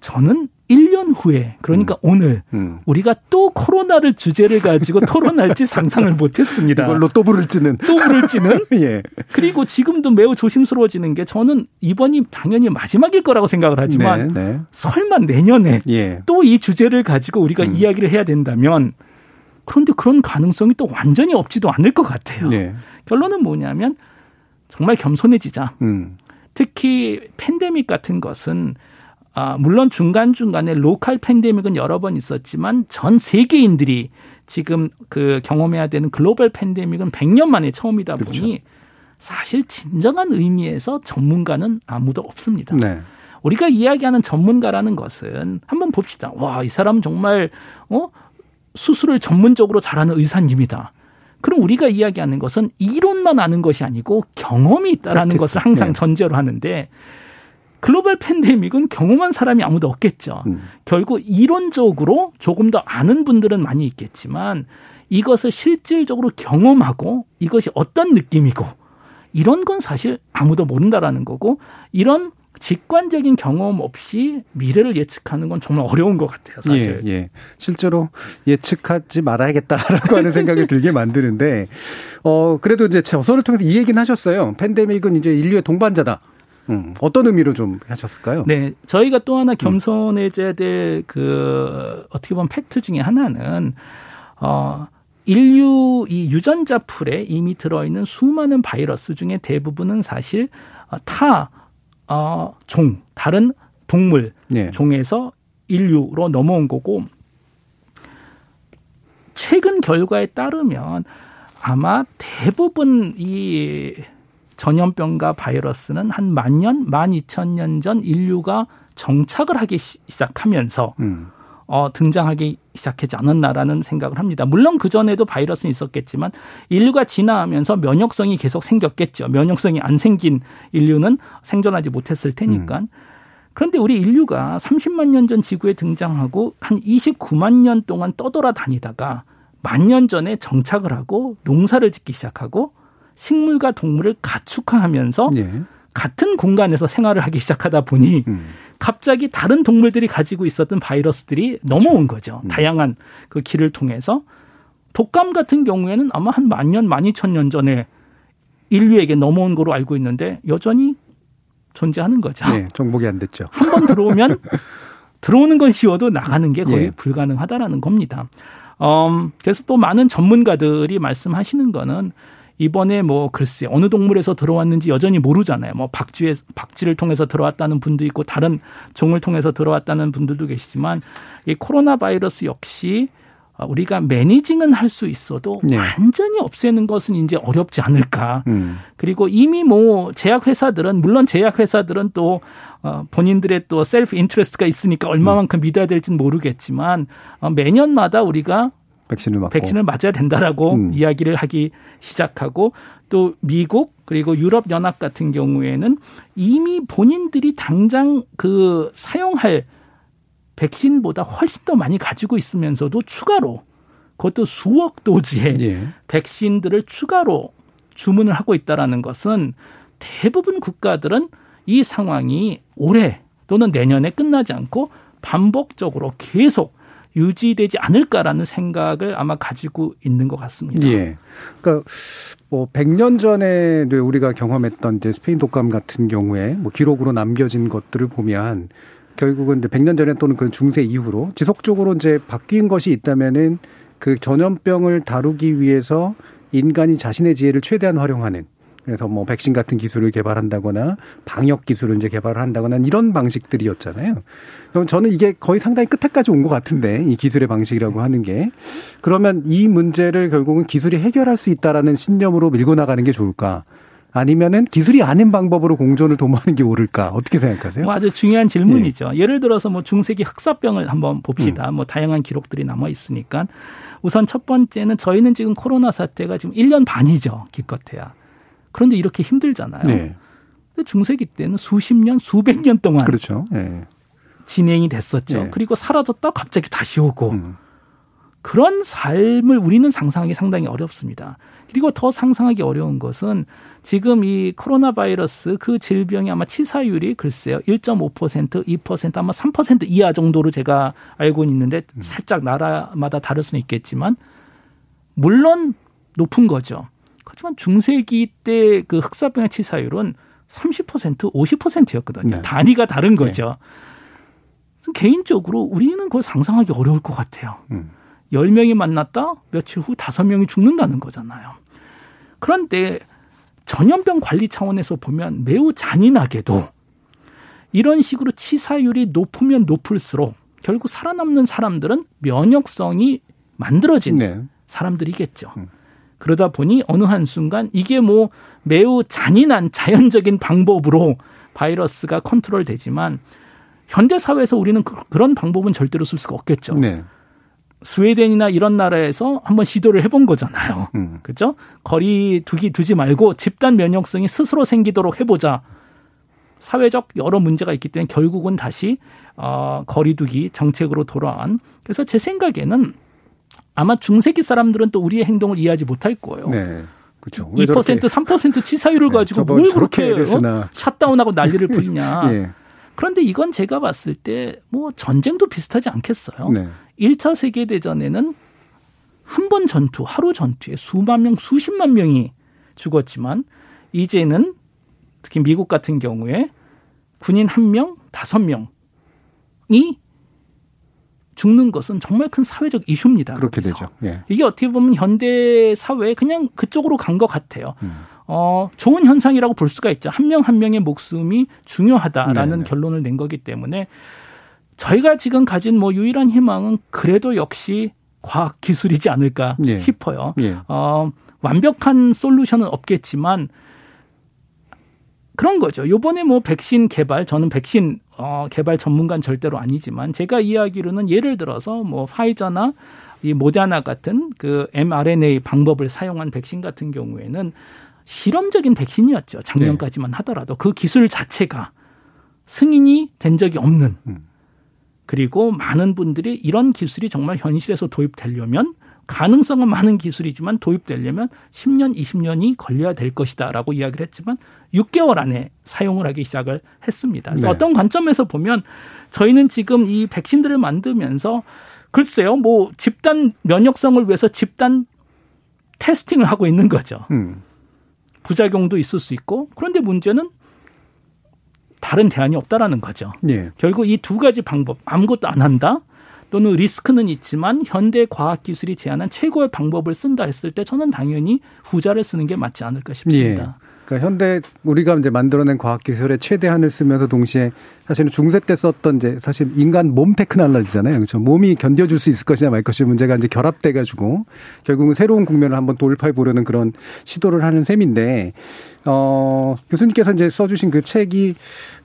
저는 1년 후에 그러니까 음. 오늘 음. 우리가 또 코로나를 주제를 가지고 토론할지 상상을 못했습니다. 이걸로 또 부를지는 또 부를지는 예. 그리고 지금도 매우 조심스러워지는 게 저는 이번이 당연히 마지막일 거라고 생각을 하지만 네, 네. 설마 내년에 예. 또이 주제를 가지고 우리가 음. 이야기를 해야 된다면 그런데 그런 가능성이 또 완전히 없지도 않을 것 같아요. 네. 결론은 뭐냐면 정말 겸손해지자. 음. 특히 팬데믹 같은 것은 아, 물론 중간중간에 로컬 팬데믹은 여러 번 있었지만 전 세계인들이 지금 그 경험해야 되는 글로벌 팬데믹은 100년 만에 처음이다 보니 그렇죠. 사실 진정한 의미에서 전문가는 아무도 없습니다. 네. 우리가 이야기하는 전문가라는 것은 한번 봅시다. 와, 이 사람 정말 어 수술을 전문적으로 잘하는 의사님이다. 그럼 우리가 이야기하는 것은 이론만 아는 것이 아니고 경험이 있다라는 것을 항상 네. 전제로 하는데 글로벌 팬데믹은 경험한 사람이 아무도 없겠죠. 음. 결국 이론적으로 조금 더 아는 분들은 많이 있겠지만 이것을 실질적으로 경험하고 이것이 어떤 느낌이고 이런 건 사실 아무도 모른다라는 거고 이런 직관적인 경험 없이 미래를 예측하는 건 정말 어려운 것 같아요, 사실. 예, 예. 실제로 예측하지 말아야겠다라고 하는 생각이 들게 만드는데, 어, 그래도 이제 저서를 통해서 이 얘기는 하셨어요. 팬데믹은 이제 인류의 동반자다. 음, 어떤 의미로 좀 하셨을까요? 네, 저희가 또 하나 겸손해져야 될 그 어떻게 보면 팩트 중에 하나는 어 인류 이 유전자 풀에 이미 들어있는 수많은 바이러스 중에 대부분은 사실 어, 타 어, 종, 다른 동물 네. 종에서 인류로 넘어온 거고 최근 결과에 따르면 아마 대부분 이 전염병과 바이러스는 한 만 년, 만 이천 년 전 인류가 정착을 하기 시작하면서 음. 어, 등장하기 시작하지 않았나라는 생각을 합니다. 물론 그 전에도 바이러스는 있었겠지만 인류가 진화하면서 면역성이 계속 생겼겠죠. 면역성이 안 생긴 인류는 생존하지 못했을 테니까. 음. 그런데 우리 인류가 30만 년 전 지구에 등장하고 한 29만 년 동안 떠돌아 다니다가 만 년 전에 정착을 하고 농사를 짓기 시작하고 식물과 동물을 가축화하면서 예. 같은 공간에서 생활을 하기 시작하다 보니 음. 갑자기 다른 동물들이 가지고 있었던 바이러스들이 넘어온 그렇죠. 거죠. 음. 다양한 그 길을 통해서 독감 같은 경우에는 아마 한 만 년, 만 이천 년 전에 인류에게 넘어온 거로 알고 있는데 여전히 존재하는 거죠. 네, 정복이 안 됐죠. 한 번 들어오면 들어오는 건 쉬워도 나가는 게 거의 예. 불가능하다라는 겁니다. 음, 그래서 또 많은 전문가들이 말씀하시는 거는 이번에 뭐 글쎄 어느 동물에서 들어왔는지 여전히 모르잖아요. 뭐 박쥐에 박쥐를 통해서 들어왔다는 분도 있고 다른 종을 통해서 들어왔다는 분들도 계시지만 이 코로나 바이러스 역시 우리가 managing은 할 수 있어도 네. 완전히 없애는 것은 이제 어렵지 않을까. 음. 그리고 이미 뭐 제약 회사들은 물론 제약 회사들은 또 어, 본인들의 또 self interest가 있으니까 얼마만큼 믿어야 될지는 모르겠지만 어, 매년마다 우리가 백신을 맞고 백신을 맞아야 된다라고 음. 이야기를 하기 시작하고 또 미국 그리고 유럽 연합 같은 경우에는 이미 본인들이 당장 그 사용할 백신보다 훨씬 더 많이 가지고 있으면서도 추가로 그것도 수억 도지의 예. 백신들을 추가로 주문을 하고 있다라는 것은 대부분 국가들은 이 상황이 올해 또는 내년에 끝나지 않고 반복적으로 계속 유지되지 않을까라는 생각을 아마 가지고 있는 것 같습니다. 예. 그러니까 뭐 100년 전에 우리가 경험했던 이제 스페인 독감 같은 경우에 뭐 기록으로 남겨진 것들을 보면 결국은 이제 100년 전에 또는 그 중세 이후로 지속적으로 이제 바뀐 것이 있다면은 그 전염병을 다루기 위해서 인간이 자신의 지혜를 최대한 활용하는 그래서 뭐 백신 같은 기술을 개발한다거나 방역 기술을 이제 개발을 한다거나 이런 방식들이었잖아요. 그럼 저는 이게 거의 상당히 끝에까지 온 것 같은데 이 기술의 방식이라고 하는 게 그러면 이 문제를 결국은 기술이 해결할 수 있다라는 신념으로 밀고 나가는 게 좋을까? 아니면은 기술이 아닌 방법으로 공존을 도모하는 게 옳을까? 어떻게 생각하세요? 뭐 아주 중요한 질문이죠. 예. 예를 들어서 뭐 중세기 흑사병을 한번 봅시다. 음. 뭐 다양한 기록들이 남아 있으니까 우선 첫 번째는 저희는 지금 코로나 사태가 지금 1년 반이죠. 기껏해야. 그런데 이렇게 힘들잖아요. 네. 근데 중세기 때는 수십 년, 수백 년 동안 그렇죠. 네. 진행이 됐었죠. 네. 그리고 사라졌다 갑자기 다시 오고 음. 그런 삶을 우리는 상상하기 상당히 어렵습니다. 그리고 더 상상하기 어려운 것은 지금 이 코로나 바이러스 그 질병이 아마 치사율이 글쎄요 1.5% 2% 아마 3% 이하 정도로 제가 알고 있는데 음. 살짝 나라마다 다를 수는 있겠지만 물론 높은 거죠. 하지만 중세기 때 그 흑사병의 치사율은 30% 50%였거든요. 네. 단위가 다른 네. 거죠. 네. 개인적으로 우리는 그걸 상상하기 어려울 것 같아요. 음. 10명이 만났다 며칠 후 5명이 죽는다는 거잖아요. 그런데 전염병 관리 차원에서 보면 매우 잔인하게도 이런 식으로 치사율이 높으면 높을수록 결국 살아남는 사람들은 면역성이 만들어진 네. 사람들이겠죠. 음. 그러다 보니 어느 한순간 이게 뭐 매우 잔인한 자연적인 방법으로 바이러스가 컨트롤 되지만 현대 사회에서 우리는 그, 런 방법은 절대로 쓸 수가 없겠죠. 네. 스웨덴이나 이런 나라에서 한번 시도를 해본 거잖아요. 음. 그렇죠? 거리 두기 두지 말고 집단 면역성이 스스로 생기도록 해보자. 사회적 여러 문제가 있기 때문에 결국은 다시 어, 거리두기 정책으로 돌아온. 그래서 제 생각에는 아마 중세기 사람들은 또 우리의 행동을 이해하지 못할 거예요. 네. 그렇죠. 2% 3% 치사율을 네, 가지고 뭘 그렇게 어? 샷다운하고 난리를 부리냐. 예. 그런데 이건 제가 봤을 때 뭐 전쟁도 비슷하지 않겠어요. 네. 1차 세계 대전에는 한 번 전투, 하루 전투에 수만 명, 수십만 명이 죽었지만 이제는 특히 미국 같은 경우에 군인 한 명, 다섯 명이 죽는 것은 정말 큰 사회적 이슈입니다. 그렇게 거기서. 되죠. 예. 이게 어떻게 보면 현대 사회에 그냥 그쪽으로 간 것 같아요. 음. 어, 좋은 현상이라고 볼 수가 있죠. 한 명한 한 명의 목숨이 중요하다라는 네네. 네. 결론을 낸 거기 때문에 저희가 지금 가진 뭐 유일한 희망은 그래도 역시 과학 기술이지 않을까 예. 싶어요. 예. 어, 완벽한 솔루션은 없겠지만 그런 거죠. 요번에 뭐 백신 개발, 저는 백신 어, 개발 전문가는 절대로 아니지만 제가 이야기로는 예를 들어서 뭐 파이저나 이 모데나 같은 그 mRNA 방법을 사용한 백신 같은 경우에는 실험적인 백신이었죠. 작년까지만 네. 하더라도 그 기술 자체가 승인이 된 적이 없는 음. 그리고 많은 분들이 이런 기술이 정말 현실에서 도입되려면 가능성은 많은 기술이지만 도입되려면 10년, 20년이 걸려야 될 것이다라고 이야기를 했지만 6개월 안에 사용을 하기 시작을 했습니다. 그래서 네. 어떤 관점에서 보면 저희는 지금 이 백신들을 만들면서 글쎄요, 뭐 집단 면역성을 위해서 집단 테스팅을 하고 있는 거죠. 음. 부작용도 있을 수 있고 그런데 문제는 다른 대안이 없다라는 거죠. 예. 결국 이 두 가지 방법 아무것도 안 한다. 또는 리스크는 있지만 현대 과학 기술이 제안한 최고의 방법을 쓴다 했을 때 저는 당연히 후자를 쓰는 게 맞지 않을까 싶습니다. 예. 그러니까 현대 우리가 이제 만들어낸 과학 기술의 최대한을 쓰면서 동시에 사실은 중세 때 썼던 이제 사실 인간 몸 테크놀로지잖아요. 그렇죠. 몸이 견뎌줄 수 있을 것이냐 말 것이 문제가 이제 결합돼 가지고 결국은 새로운 국면을 한번 돌파해 보려는 그런 시도를 하는 셈인데 어 교수님께서 이제 써주신 그 책이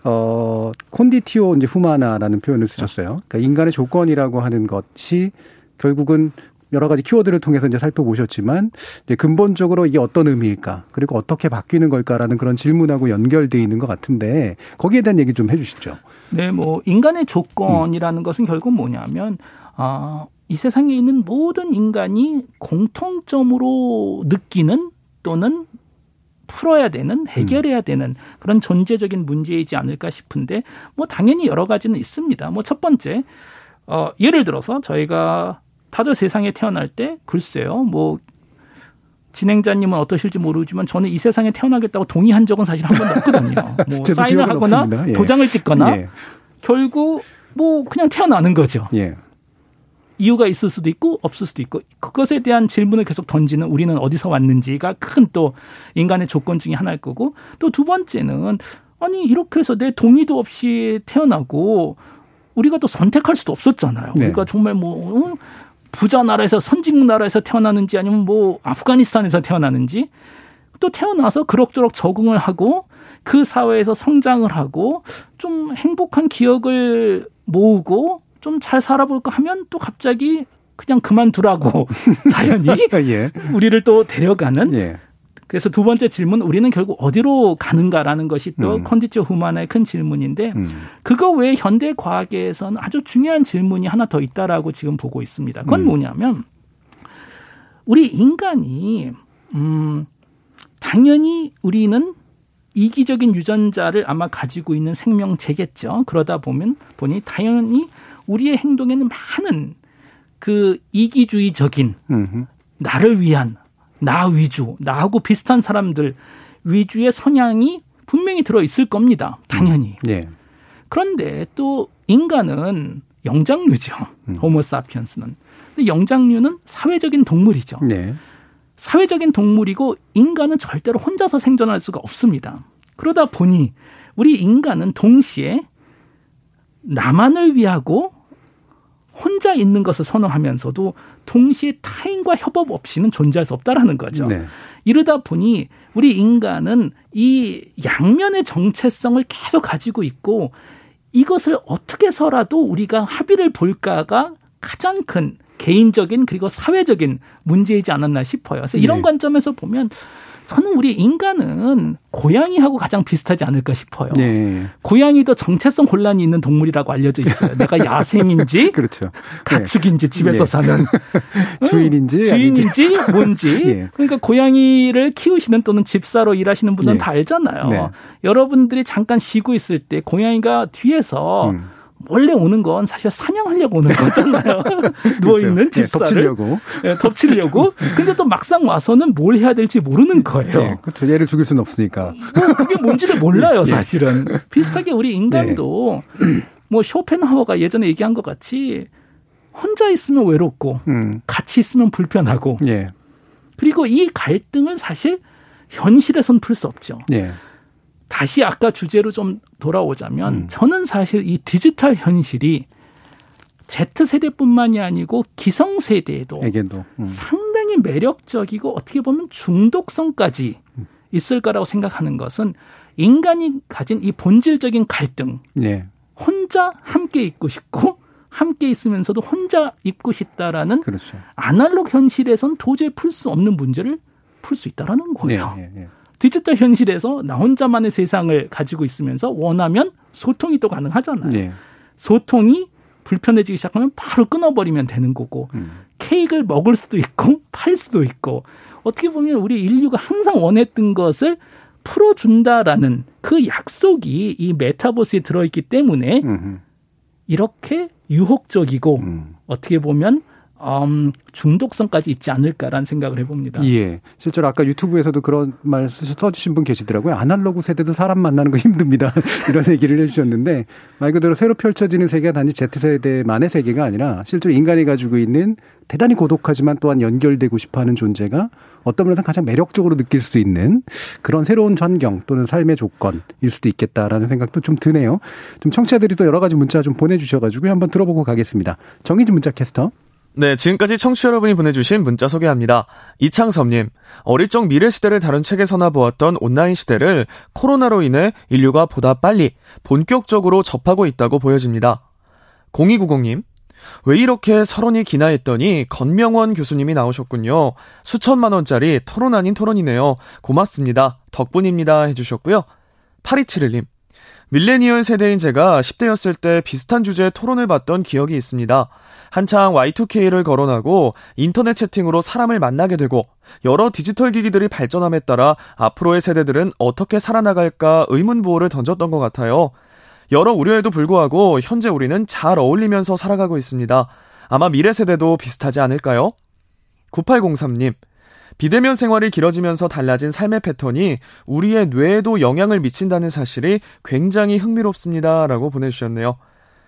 어 콘디티오 이제 후마나라는 표현을 쓰셨어요. 그러니까 인간의 조건이라고 하는 것이 결국은 여러 가지 키워드를 통해서 이제 살펴보셨지만 이제 근본적으로 이게 어떤 의미일까 그리고 어떻게 바뀌는 걸까라는 그런 질문하고 연결돼 있는 것 같은데 거기에 대한 얘기 좀 해주시죠. 네, 뭐 인간의 조건이라는 음. 것은 결국 뭐냐면 아, 이 세상에 있는 모든 인간이 공통점으로 느끼는 또는 풀어야 되는 해결해야 되는 그런 존재적인 문제이지 않을까 싶은데 뭐 당연히 여러 가지는 있습니다. 뭐 첫 번째 어 예를 들어서 저희가 다들 세상에 태어날 때 글쎄요, 뭐 진행자님은 어떠실지 모르지만 저는 이 세상에 태어나겠다고 동의한 적은 사실 한 번도 없거든요. 뭐 사인을 하거나 예. 도장을 찍거나 예. 결국 뭐 그냥 태어나는 거죠. 예. 이유가 있을 수도 있고 없을 수도 있고 그것에 대한 질문을 계속 던지는 우리는 어디서 왔는지가 큰 또 인간의 조건 중에 하나일 거고 또 두 번째는 아니 이렇게 해서 내 동의도 없이 태어나고 우리가 또 선택할 수도 없었잖아요. 네. 우리가 정말 뭐 어? 부자 나라에서 선진 나라에서 태어나는지 아니면 뭐 아프가니스탄에서 태어나는지 또 태어나서 그럭저럭 적응을 하고 그 사회에서 성장을 하고 좀 행복한 기억을 모으고 좀 잘 살아볼까 하면 또 갑자기 그냥 그만두라고 자연이 예. 우리를 또 데려가는 예. 그래서 두 번째 질문 우리는 결국 어디로 가는가라는 것이 또 음. 컨디처 후만의 큰 질문인데 음. 그거 외에 현대 과학에서는 아주 중요한 질문이 하나 더 있다라고 지금 보고 있습니다. 그건 음. 뭐냐면 우리 인간이 음 당연히 우리는 이기적인 유전자를 아마 가지고 있는 생명체겠죠. 그러다 보면 보니 당연히 우리의 행동에는 많은 그 이기주의적인 음흠. 나를 위한 나 위주, 나하고 비슷한 사람들 위주의 성향이 분명히 들어 있을 겁니다. 당연히. 음. 네. 그런데 또 인간은 영장류죠. 음. 호모사피언스는. 영장류는 사회적인 동물이죠. 네. 사회적인 동물이고 인간은 절대로 혼자서 생존할 수가 없습니다. 그러다 보니 우리 인간은 동시에 나만을 위하고 혼자 있는 것을 선호하면서도 동시에 타인과 협업 없이는 존재할 수 없다라는 거죠. 네. 이러다 보니 우리 인간은 이 양면의 정체성을 계속 가지고 있고 이것을 어떻게 해서라도 우리가 합의를 볼까가 가장 큰 개인적인 그리고 사회적인 문제이지 않았나 싶어요. 그래서 이런 네. 관점에서 보면 저는 우리 인간은 고양이하고 가장 비슷하지 않을까 싶어요. 네. 고양이도 정체성 혼란이 있는 동물이라고 알려져 있어요. 내가 야생인지, 그렇죠. 가축인지 집에서 네. 사는 주인인지 주인인지 아닌지. 뭔지. 네. 그러니까 고양이를 키우시는 또는 집사로 일하시는 분은 다 알잖아요. 네. 여러분들이 잠깐 쉬고 있을 때 고양이가 뒤에서 음. 원래 오는 건 사실 사냥하려고 오는 거잖아요. 누워 있는 그렇죠. 집사를 네, 덮치려고. 네, 덮치려고. 근데 또 막상 와서는 뭘 해야 될지 모르는 거예요. 네, 그렇죠. 얘를 죽일 수는 없으니까. 뭐 그게 뭔지를 몰라요, 네. 사실은. 비슷하게 우리 인간도 네. 뭐 쇼펜하워가 예전에 얘기한 것 같이 혼자 있으면 외롭고 음. 같이 있으면 불편하고. 예. 그리고 이 갈등을 사실 현실에선 풀 수 없죠. 예. 다시 아까 주제로 좀 돌아오자면 음. 저는 사실 이 디지털 현실이 Z세대뿐만이 아니고 기성세대에도 음. 상당히 매력적이고 어떻게 보면 중독성까지 음. 있을 거라고 생각하는 것은 인간이 가진 이 본질적인 갈등. 네. 혼자 함께 있고 싶고 함께 있으면서도 혼자 있고 싶다라는 그렇죠. 아날로그 현실에선 도저히 풀 수 없는 문제를 풀 수 있다라는 거예요. 네, 네, 네. 디지털 현실에서 나 혼자만의 세상을 가지고 있으면서 원하면 소통이 또 가능하잖아요. 네. 소통이 불편해지기 시작하면 바로 끊어버리면 되는 거고 음. 케이크를 먹을 수도 있고 팔 수도 있고 어떻게 보면 우리 인류가 항상 원했던 것을 풀어준다라는 그 약속이 이 메타버스에 들어있기 때문에 음흠. 이렇게 유혹적이고 음. 어떻게 보면 음, 중독성까지 있지 않을까라는 생각을 해봅니다. 예. 실제로 아까 유튜브에서도 그런 말 써주신 분 계시더라고요. 아날로그 세대도 사람 만나는 거 힘듭니다. 이런 얘기를 해주셨는데 말 그대로 새로 펼쳐지는 세계가 단지 Z세대만의 세계가 아니라 실제로 인간이 가지고 있는 대단히 고독하지만 또한 연결되고 싶어하는 존재가 어떤 면에서 가장 매력적으로 느낄 수 있는 그런 새로운 환경 또는 삶의 조건일 수도 있겠다라는 생각도 좀 드네요. 좀 청취자들이 또 여러 가지 문자 좀 보내주셔가지고 한번 들어보고 가겠습니다. 정희진 문자 캐스터. 네, 지금까지 청취자 여러분이 보내주신 문자 소개합니다. 이창섭님, 어릴 적 미래 시대를 다룬 책에서나 보았던 온라인 시대를 코로나로 인해 인류가 보다 빨리 본격적으로 접하고 있다고 보여집니다. 0290님, 왜 이렇게 서론이 기나 했더니 건명원 교수님이 나오셨군요. 수천만 원짜리 토론 아닌 토론이네요. 고맙습니다. 덕분입니다. 해주셨고요. 8271님, 밀레니얼 세대인 제가 10대였을 때 비슷한 주제의 토론을 봤던 기억이 있습니다. 한창 Y2K를 거론하고 인터넷 채팅으로 사람을 만나게 되고 여러 디지털 기기들이 발전함에 따라 앞으로의 세대들은 어떻게 살아나갈까 의문부호를 던졌던 것 같아요. 여러 우려에도 불구하고 현재 우리는 잘 어울리면서 살아가고 있습니다. 아마 미래 세대도 비슷하지 않을까요? 9803님, 비대면 생활이 길어지면서 달라진 삶의 패턴이 우리의 뇌에도 영향을 미친다는 사실이 굉장히 흥미롭습니다. 라고 보내주셨네요.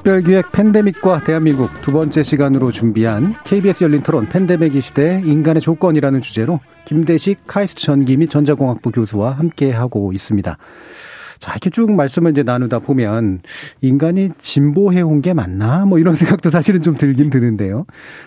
특별기획 팬데믹과 대한민국 두 번째 시간으로 준비한 KBS 열린 토론 팬데믹 시대 인간의 조건이라는 주제로 김대식 카이스트 전기 및 전자공학부 교수와 함께하고 있습니다. 자, 이렇게 쭉 말씀을 이제 나누다 보면 인간이 진보해 온 게 맞나? 뭐 이런 생각도 사실은 좀 들긴 드는데요.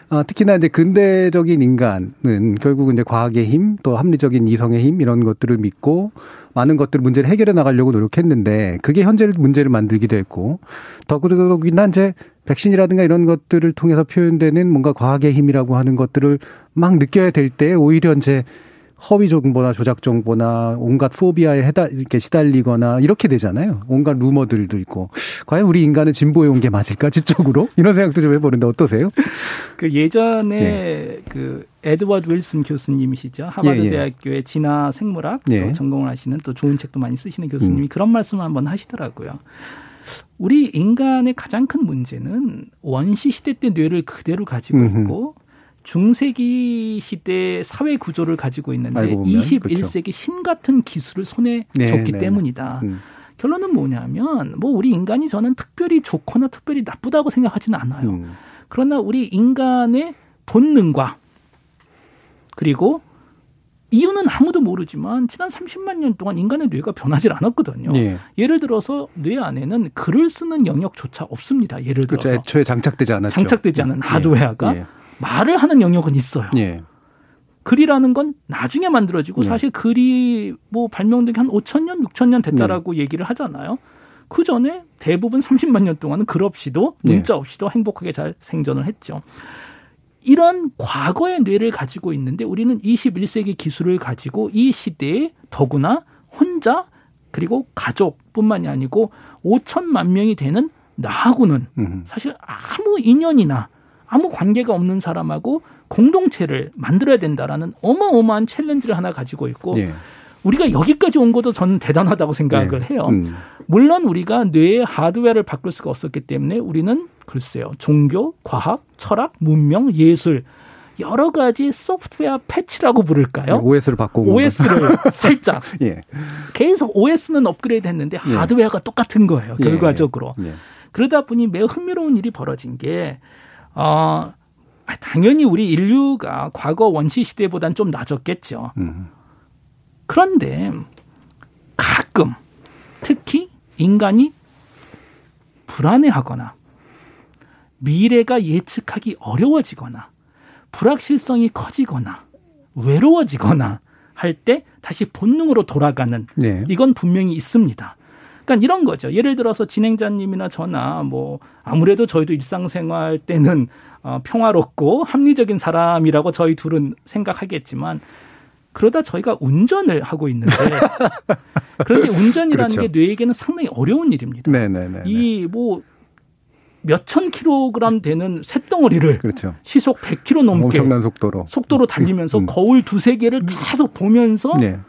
아, 특히나 이제 근대적인 인간은 결국은 이제 과학의 힘, 또 합리적인 이성의 힘 이런 것들을 믿고 많은 것들 문제를 해결해 나가려고 노력했는데 그게 현재 문제를 만들기도 했고 더구나 이제 백신이라든가 이런 것들을 통해서 표현되는 뭔가 과학의 힘이라고 하는 것들을 막 느껴야 될 때 오히려 이제 허위 정보나 조작 정보나 온갖 포비아에 해다 이렇게 시달리거나 이렇게 되잖아요. 온갖 루머들도 있고 과연 우리 인간은 진보해 온 게 맞을까 지적으로 이런 생각도 좀 해보는데 어떠세요? 그 예전에 예. 그 에드워드 윌슨 교수님이시죠 하버드 예, 예. 대학교의 진화 생물학 예. 전공을 하시는 또 좋은 책도 많이 쓰시는 교수님이 음. 그런 말씀을 한번 하시더라고요. 우리 인간의 가장 큰 문제는 원시 시대 때 뇌를 그대로 가지고 음흠. 중세기 시대 사회 구조를 가지고 있는데 21세기 그렇죠. 신 같은 기술을 손에 네, 줬기 네. 때문이다. 음. 결론은 뭐냐면 뭐 우리 인간이 저는 특별히 좋거나 특별히 나쁘다고 생각하지는 않아요. 음. 그러나 우리 인간의 본능과 그리고 이유는 아무도 모르지만 지난 30만 년 동안 인간의 뇌가 변하지 않았거든요. 예. 를 들어서 뇌 안에는 글을 쓰는 영역조차 없습니다. 예를 들어서 그렇죠. 애초에 장착되지 않았죠. 장착되지 않은 예. 하드웨어가 예. 말을 하는 영역은 있어요. 예. 글이라는 건 나중에 만들어지고 예. 사실 글이 뭐 발명된 게 한 5천 년, 6천 년 됐다라고 예. 얘기를 하잖아요. 그 전에 대부분 30만 년 동안은 글 없이도 예. 문자 없이도 행복하게 잘 생존을 했죠. 이런 과거의 뇌를 가지고 있는데 우리는 21세기 기술을 가지고 이 시대에 더구나 혼자 그리고 가족뿐만이 아니고 5천만 명이 되는 나하고는 사실 아무 인연이나 아무 관계가 없는 사람하고 공동체를 만들어야 된다라는 어마어마한 챌린지를 하나 가지고 있고 예. 우리가 여기까지 온 것도 저는 대단하다고 생각을 예. 해요. 음. 물론 우리가 뇌의 하드웨어를 바꿀 수가 없었기 때문에 우리는 글쎄요. 종교, 과학, 철학, 문명, 예술 여러 가지 소프트웨어 패치라고 부를까요? OS를 바꾸고 OS를 살짝 예. 계속 OS는 업그레이드 했는데 예. 하드웨어가 똑같은 거예요. 예. 결과적으로. 예. 그러다 보니 매우 흥미로운 일이 벌어진 게 어, 당연히 우리 인류가 과거 원시 시대보단 좀 낮았겠죠. 음. 그런데 가끔 특히 인간이 불안해하거나 미래가 예측하기 어려워지거나 불확실성이 커지거나 외로워지거나 할 때 다시 본능으로 돌아가는 네. 이건 분명히 있습니다. 그러니까 이런 거죠. 예를 들어서 진행자님이나 저나 뭐 아무래도 저희도 일상생활 때는 어, 평화롭고 합리적인 사람이라고 저희 둘은 생각하겠지만 그러다 저희가 운전을 하고 있는데 그런데 운전이라는 그렇죠. 게 뇌에게는 상당히 어려운 일입니다. 이뭐 몇천 킬로그램 되는 쇳덩어리를 그렇죠. 시속 100km 넘게 엄청난 속도로 속도로 달리면서 음. 거울 두세 개를 계속 보면서 네.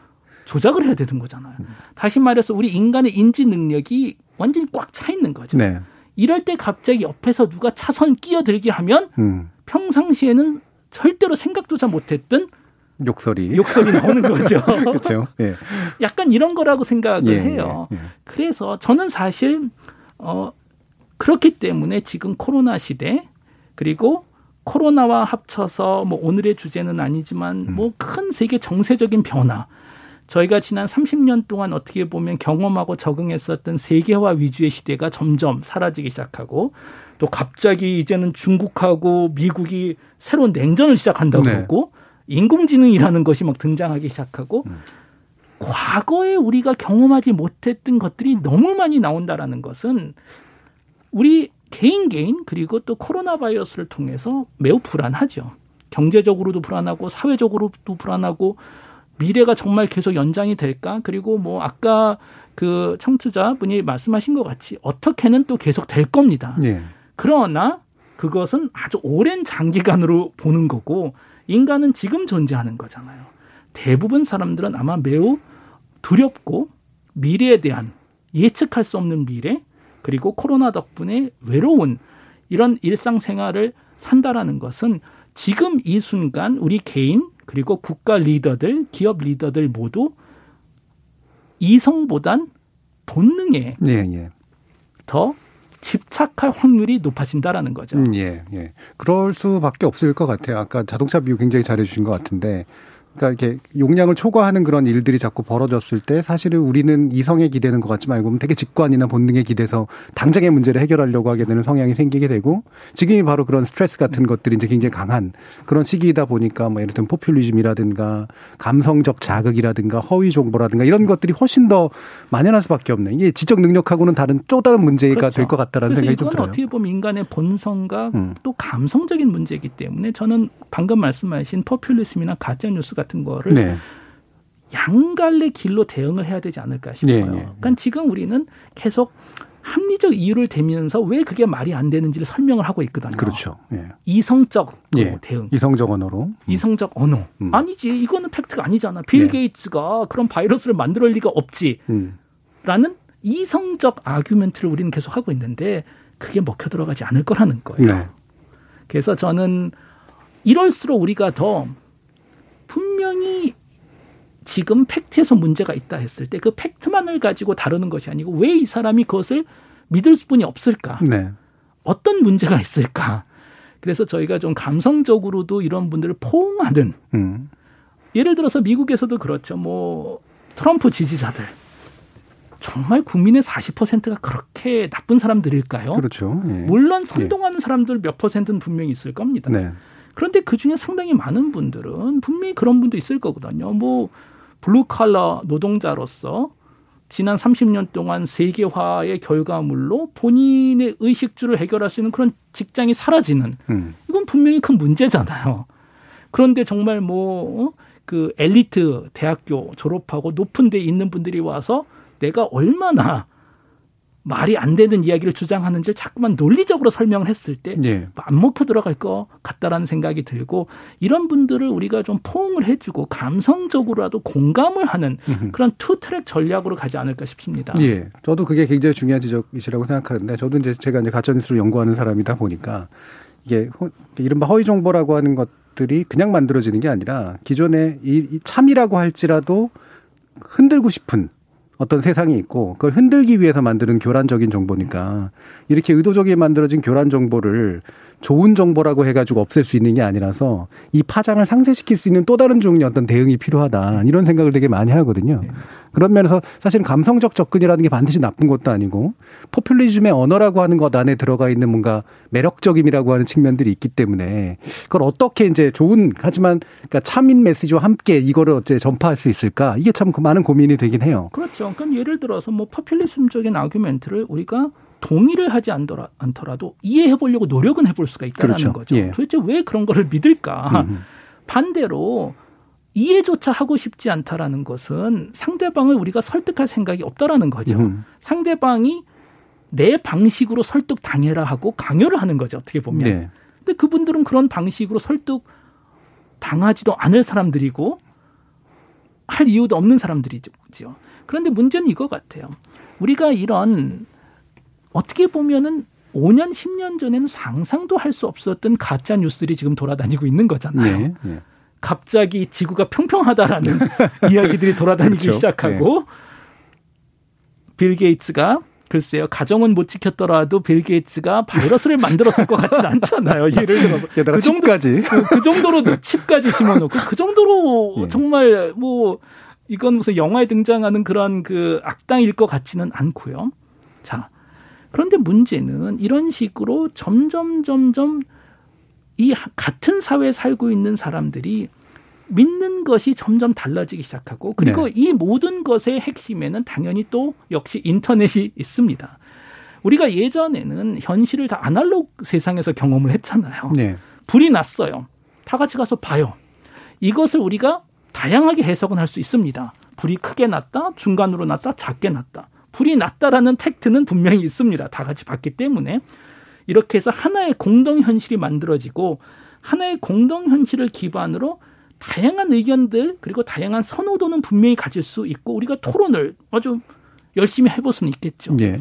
조작을 해야 되는 거잖아요. 다시 말해서 우리 인간의 인지 능력이 완전히 꽉 차 있는 거죠. 네. 이럴 때 갑자기 옆에서 누가 차선 끼어들게 하면 음. 평상시에는 절대로 생각조차 못했던 욕설이 욕설이 나오는 거죠. 그렇죠. 예. 약간 이런 거라고 생각을 예, 해요. 예, 예, 그래서 저는 사실 어 그렇기 때문에 지금 코로나 시대 그리고 코로나와 합쳐서 뭐 오늘의 주제는 아니지만 음. 뭐큰 세계 정세적인 변화 저희가 지난 30년 동안 어떻게 보면 경험하고 적응했었던 세계화 위주의 시대가 점점 사라지기 시작하고 또 갑자기 이제는 중국하고 미국이 새로운 냉전을 시작한다고 네. 그러고 인공지능이라는 것이 막 등장하기 시작하고 음. 과거에 우리가 경험하지 못했던 것들이 너무 많이 나온다라는 것은 우리 개인 개인 그리고 또 코로나 바이러스를 통해서 매우 불안하죠. 경제적으로도 불안하고 사회적으로도 불안하고 미래가 정말 계속 연장이 될까? 그리고 뭐 아까 그 청취자분이 말씀하신 것 같이 어떻게는 또 계속 될 겁니다. 네. 그러나 그것은 아주 오랜 장기간으로 보는 거고 인간은 지금 존재하는 거잖아요. 대부분 사람들은 아마 매우 두렵고 미래에 대한 예측할 수 없는 미래 그리고 코로나 덕분에 외로운 이런 일상생활을 산다라는 것은 지금 이 순간 우리 개인 그리고 국가 리더들, 기업 리더들 모두 이성보단 본능에 예, 예. 더 집착할 확률이 높아진다라는 거죠. 음, 예, 예. 그럴 수밖에 없을 것 같아요. 아까 자동차 비유 굉장히 잘해주신 것 같은데 그러니까 이렇게 용량을 초과하는 그런 일들이 자꾸 벌어졌을 때 사실은 우리는 이성에 기대는 것 같지만 알고 보면 되게 직관이나 본능에 기대서 당장의 문제를 해결하려고 하게 되는 성향이 생기게 되고 지금이 바로 그런 스트레스 같은 것들이 이제 굉장히 강한 그런 시기이다 보니까 뭐 예를 들면 포퓰리즘이라든가 감성적 자극이라든가 허위 정보라든가 이런 것들이 훨씬 더 만연할 수밖에 없는 이게 지적 능력하고는 다른 또 다른 문제가 그렇죠. 될것 같다라는 생각이 좀 들어요. 어떻게 보면 인간의 본성과 음. 또 감성적인 문제이기 때문에 저는 방금 말씀하신 포퓰리즘이나 가짜 뉴스가 같은 거를 네. 양갈래 길로 대응을 해야 되지 않을까 싶어요. 네, 네, 그러니까 지금 우리는 계속 합리적 이유를 대면서 왜 그게 말이 안 되는지를 설명을 하고 있거든요. 그렇죠. 예. 이성적 예. 대응. 이성적 언어로. 음. 이성적 언어. 음. 아니지. 이거는 팩트가 아니잖아. 빌 네. 게이츠가 그런 바이러스를 만들 리가 없지. 음. 라는 이성적 아규멘트를 우리는 계속 하고 있는데 그게 먹혀 들어가지 않을 거라는 거예요. 네. 그래서 저는 이럴수록 우리가 더 분명히 지금 팩트에서 문제가 있다 했을 때 그 팩트만을 가지고 다루는 것이 아니고 왜 이 사람이 그것을 믿을 수뿐이 없을까? 네. 어떤 문제가 있을까? 그래서 저희가 좀 감성적으로도 이런 분들을 포옹하는 음. 예를 들어서 미국에서도 그렇죠. 뭐 트럼프 지지자들 정말 국민의 40%가 그렇게 나쁜 사람들일까요? 그렇죠. 예. 물론 선동하는 예. 사람들 몇 퍼센트는 분명히 있을 겁니다. 네. 그런데 그 중에 상당히 많은 분들은 분명히 그런 분도 있을 거거든요. 뭐 블루 칼라 노동자로서 지난 30년 동안 세계화의 결과물로 본인의 의식주를 해결할 수 있는 그런 직장이 사라지는 음. 이건 분명히 큰 문제잖아요. 그런데 정말 뭐 그 엘리트 대학교 졸업하고 높은 데 있는 분들이 와서 내가 얼마나 말이 안 되는 이야기를 주장하는지 를 자꾸만 논리적으로 설명을 했을 때안 네. 먹혀 들어갈 것 같다라는 생각이 들고 이런 분들을 우리가 좀 포옹을 해주고 감성적으로라도 공감을 하는 그런 two track 전략으로 가지 않을까 싶습니다. 예, 저도 그게 굉장히 중요한 지적이시라고 생각하는데 저도 이제 제가 이제 가짜뉴스를 연구하는 사람이다 보니까 이게 이른바 허위 정보라고 하는 것들이 그냥 만들어지는 게 아니라 기존에 이 참이라고 할지라도 흔들고 싶은 어떤 세상이 있고 그걸 흔들기 위해서 만드는 교란적인 정보니까 이렇게 의도적인 만들어진 교란 정보를 좋은 정보라고 해가지고 없앨 수 있는 게 아니라서 이 파장을 상쇄시킬 수 있는 또 다른 종류의 어떤 대응이 필요하다 이런 생각을 되게 많이 하거든요. 네. 그런 면에서 사실은 감성적 접근이라는 게 반드시 나쁜 것도 아니고 포퓰리즘의 언어라고 하는 것 안에 들어가 있는 뭔가 매력적임이라고 하는 측면들이 있기 때문에 그걸 어떻게 이제 좋은 하지만 그러니까 참인 메시지와 함께 이거를 어째 전파할 수 있을까 이게 참그 많은 고민이 되긴 해요. 그렇죠. 그러니까 예를 들어서 뭐 포퓰리즘적인 아규멘트를 우리가 동의를 하지 않더라도 이해해 보려고 노력은 해볼 수가 있다는 그렇죠. 거죠. 예. 도대체 왜 그런 거를 믿을까? 음. 반대로 이해조차 하고 싶지 않다라는 것은 상대방을 우리가 설득할 생각이 없다라는 거죠. 음. 상대방이 내 방식으로 설득 당해라 하고 강요를 하는 거죠. 어떻게 보면. 네. 근데 그분들은 그런 방식으로 설득 당하지도 않을 사람들이고 할 이유도 없는 사람들이죠. 그런데 문제는 이거 같아요. 우리가 이런 어떻게 보면은 5년, 10년 전에는 상상도 할 수 없었던 가짜 뉴스들이 지금 돌아다니고 있는 거잖아요. 네, 네. 갑자기 지구가 평평하다라는 이야기들이 돌아다니기 그렇죠. 시작하고 네. 빌 게이츠가 글쎄요 가정은 못 지켰더라도 빌 게이츠가 바이러스를 만들었을 것 같지는 않잖아요. 예를 들어서 그 정도 까지 그, 그 정도로 칩까지 심어놓고 그 정도로 예. 정말 뭐 이건 무슨 영화에 등장하는 그런 그 악당일 것 같지는 않고요. 자, 그런데 문제는 이런 식으로 점점 점점 이 같은 사회에 살고 있는 사람들이 믿는 것이 점점 달라지기 시작하고 그리고 네. 이 모든 것의 핵심에는 당연히 또 역시 인터넷이 있습니다. 우리가 예전에는 현실을 다 아날로그 세상에서 경험을 했잖아요. 네. 불이 났어요. 다 같이 가서 봐요. 이것을 우리가 다양하게 해석은 할 수 있습니다. 불이 크게 났다, 중간으로 났다, 작게 났다. 불이 났다라는 팩트는 분명히 있습니다. 다 같이 봤기 때문에. 이렇게 해서 하나의 공동 현실이 만들어지고 하나의 공동 현실을 기반으로 다양한 의견들 그리고 다양한 선호도는 분명히 가질 수 있고 우리가 토론을 아주 열심히 해볼 수는 있겠죠. 네.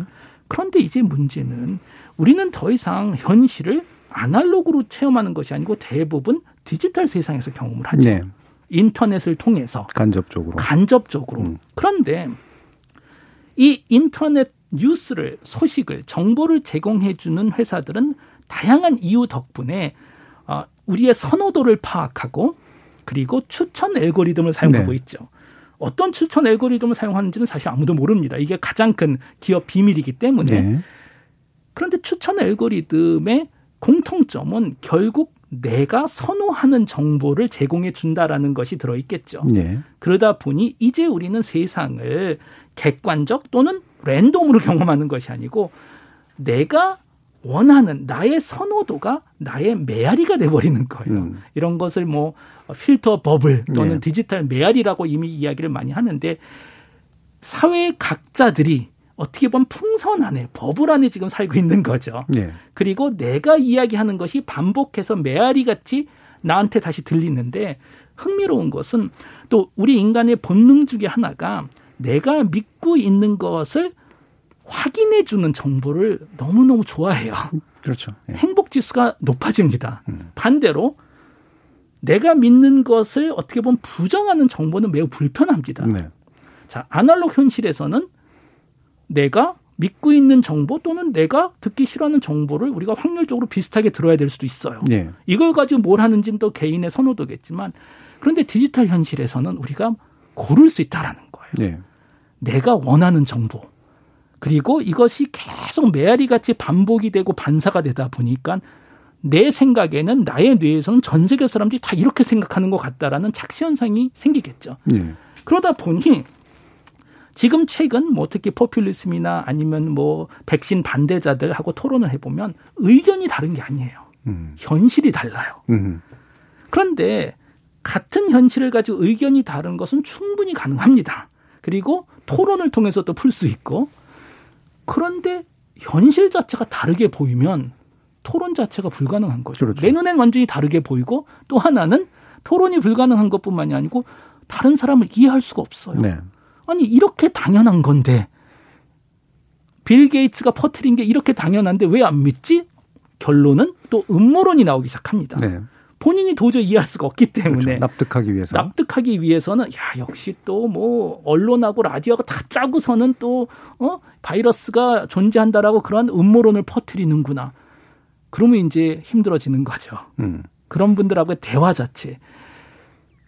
그런데 이제 문제는 우리는 더 이상 현실을 아날로그로 체험하는 것이 아니고 대부분 디지털 세상에서 경험을 하죠. 네. 인터넷을 통해서 간접적으로 간접적으로. 음. 그런데 이 인터넷 뉴스를 소식을 정보를 제공해 주는 회사들은 다양한 이유 덕분에 어, 우리의 선호도를 파악하고 그리고 추천 알고리즘을 사용하고 네. 있죠. 어떤 추천 알고리즘을 사용하는지는 사실 아무도 모릅니다. 이게 가장 큰 기업 비밀이기 때문에. 네. 그런데 추천 알고리즘의 공통점은 결국 내가 선호하는 정보를 제공해 준다라는 것이 들어 있겠죠. 네. 그러다 보니 이제 우리는 세상을 객관적 또는 랜덤으로 경험하는 것이 아니고 내가 원하는 나의 선호도가 나의 메아리가 돼버리는 거예요. 음. 이런 것을 뭐 필터 버블 또는 네. 디지털 메아리라고 이미 이야기를 많이 하는데 사회 각자들이 어떻게 보면 풍선 안에 버블 안에 지금 살고 있는 거죠. 네. 그리고 내가 이야기하는 것이 반복해서 메아리 같이 나한테 다시 들리는데 흥미로운 것은 또 우리 인간의 본능 중에 하나가 내가 믿고 있는 것을 확인해 주는 정보를 너무너무 좋아해요. 그렇죠. 예. 행복 지수가 높아집니다. 음. 반대로 내가 믿는 것을 어떻게 보면 부정하는 정보는 매우 불편합니다. 네. 자, 아날로그 현실에서는 내가 믿고 있는 정보 또는 내가 듣기 싫어하는 정보를 우리가 확률적으로 비슷하게 들어야 될 수도 있어요. 네. 이걸 가지고 뭘 하는지는 또 개인의 선호도겠지만 그런데 디지털 현실에서는 우리가 고를 수 있다라는 거예요. 네. 내가 원하는 정보 그리고 이것이 계속 메아리 같이 반복이 되고 반사가 되다 보니까 내 생각에는 나의 뇌에서는 전 세계 사람들이 다 이렇게 생각하는 것 같다라는 착시 현상이 생기겠죠. 네. 그러다 보니 지금 최근 뭐 특히 포퓰리즘이나 아니면 뭐 백신 반대자들하고 토론을 해보면 의견이 다른 게 아니에요. 음. 현실이 달라요. 음. 그런데 같은 현실을 가지고 의견이 다른 것은 충분히 가능합니다. 그리고 토론을 통해서 또 풀 수 있고 그런데 현실 자체가 다르게 보이면 토론 자체가 불가능한 거죠. 그렇죠. 내 눈엔 완전히 다르게 보이고 또 하나는 토론이 불가능한 것뿐만이 아니고 다른 사람을 이해할 수가 없어요. 네. 아니 이렇게 당연한 건데 빌 게이츠가 퍼트린 게 이렇게 당연한데 왜 안 믿지? 결론은 또 음모론이 나오기 시작합니다. 네. 본인이 도저히 이해할 수가 없기 때문에 그렇죠. 납득하기 위해서 납득하기 위해서는 야 역시 또 뭐 언론하고 라디오가 다 짜고서는 또 어 바이러스가 존재한다라고 그런 음모론을 퍼뜨리는구나. 그러면 이제 힘들어지는 거죠. 음. 그런 분들하고의 대화 자체.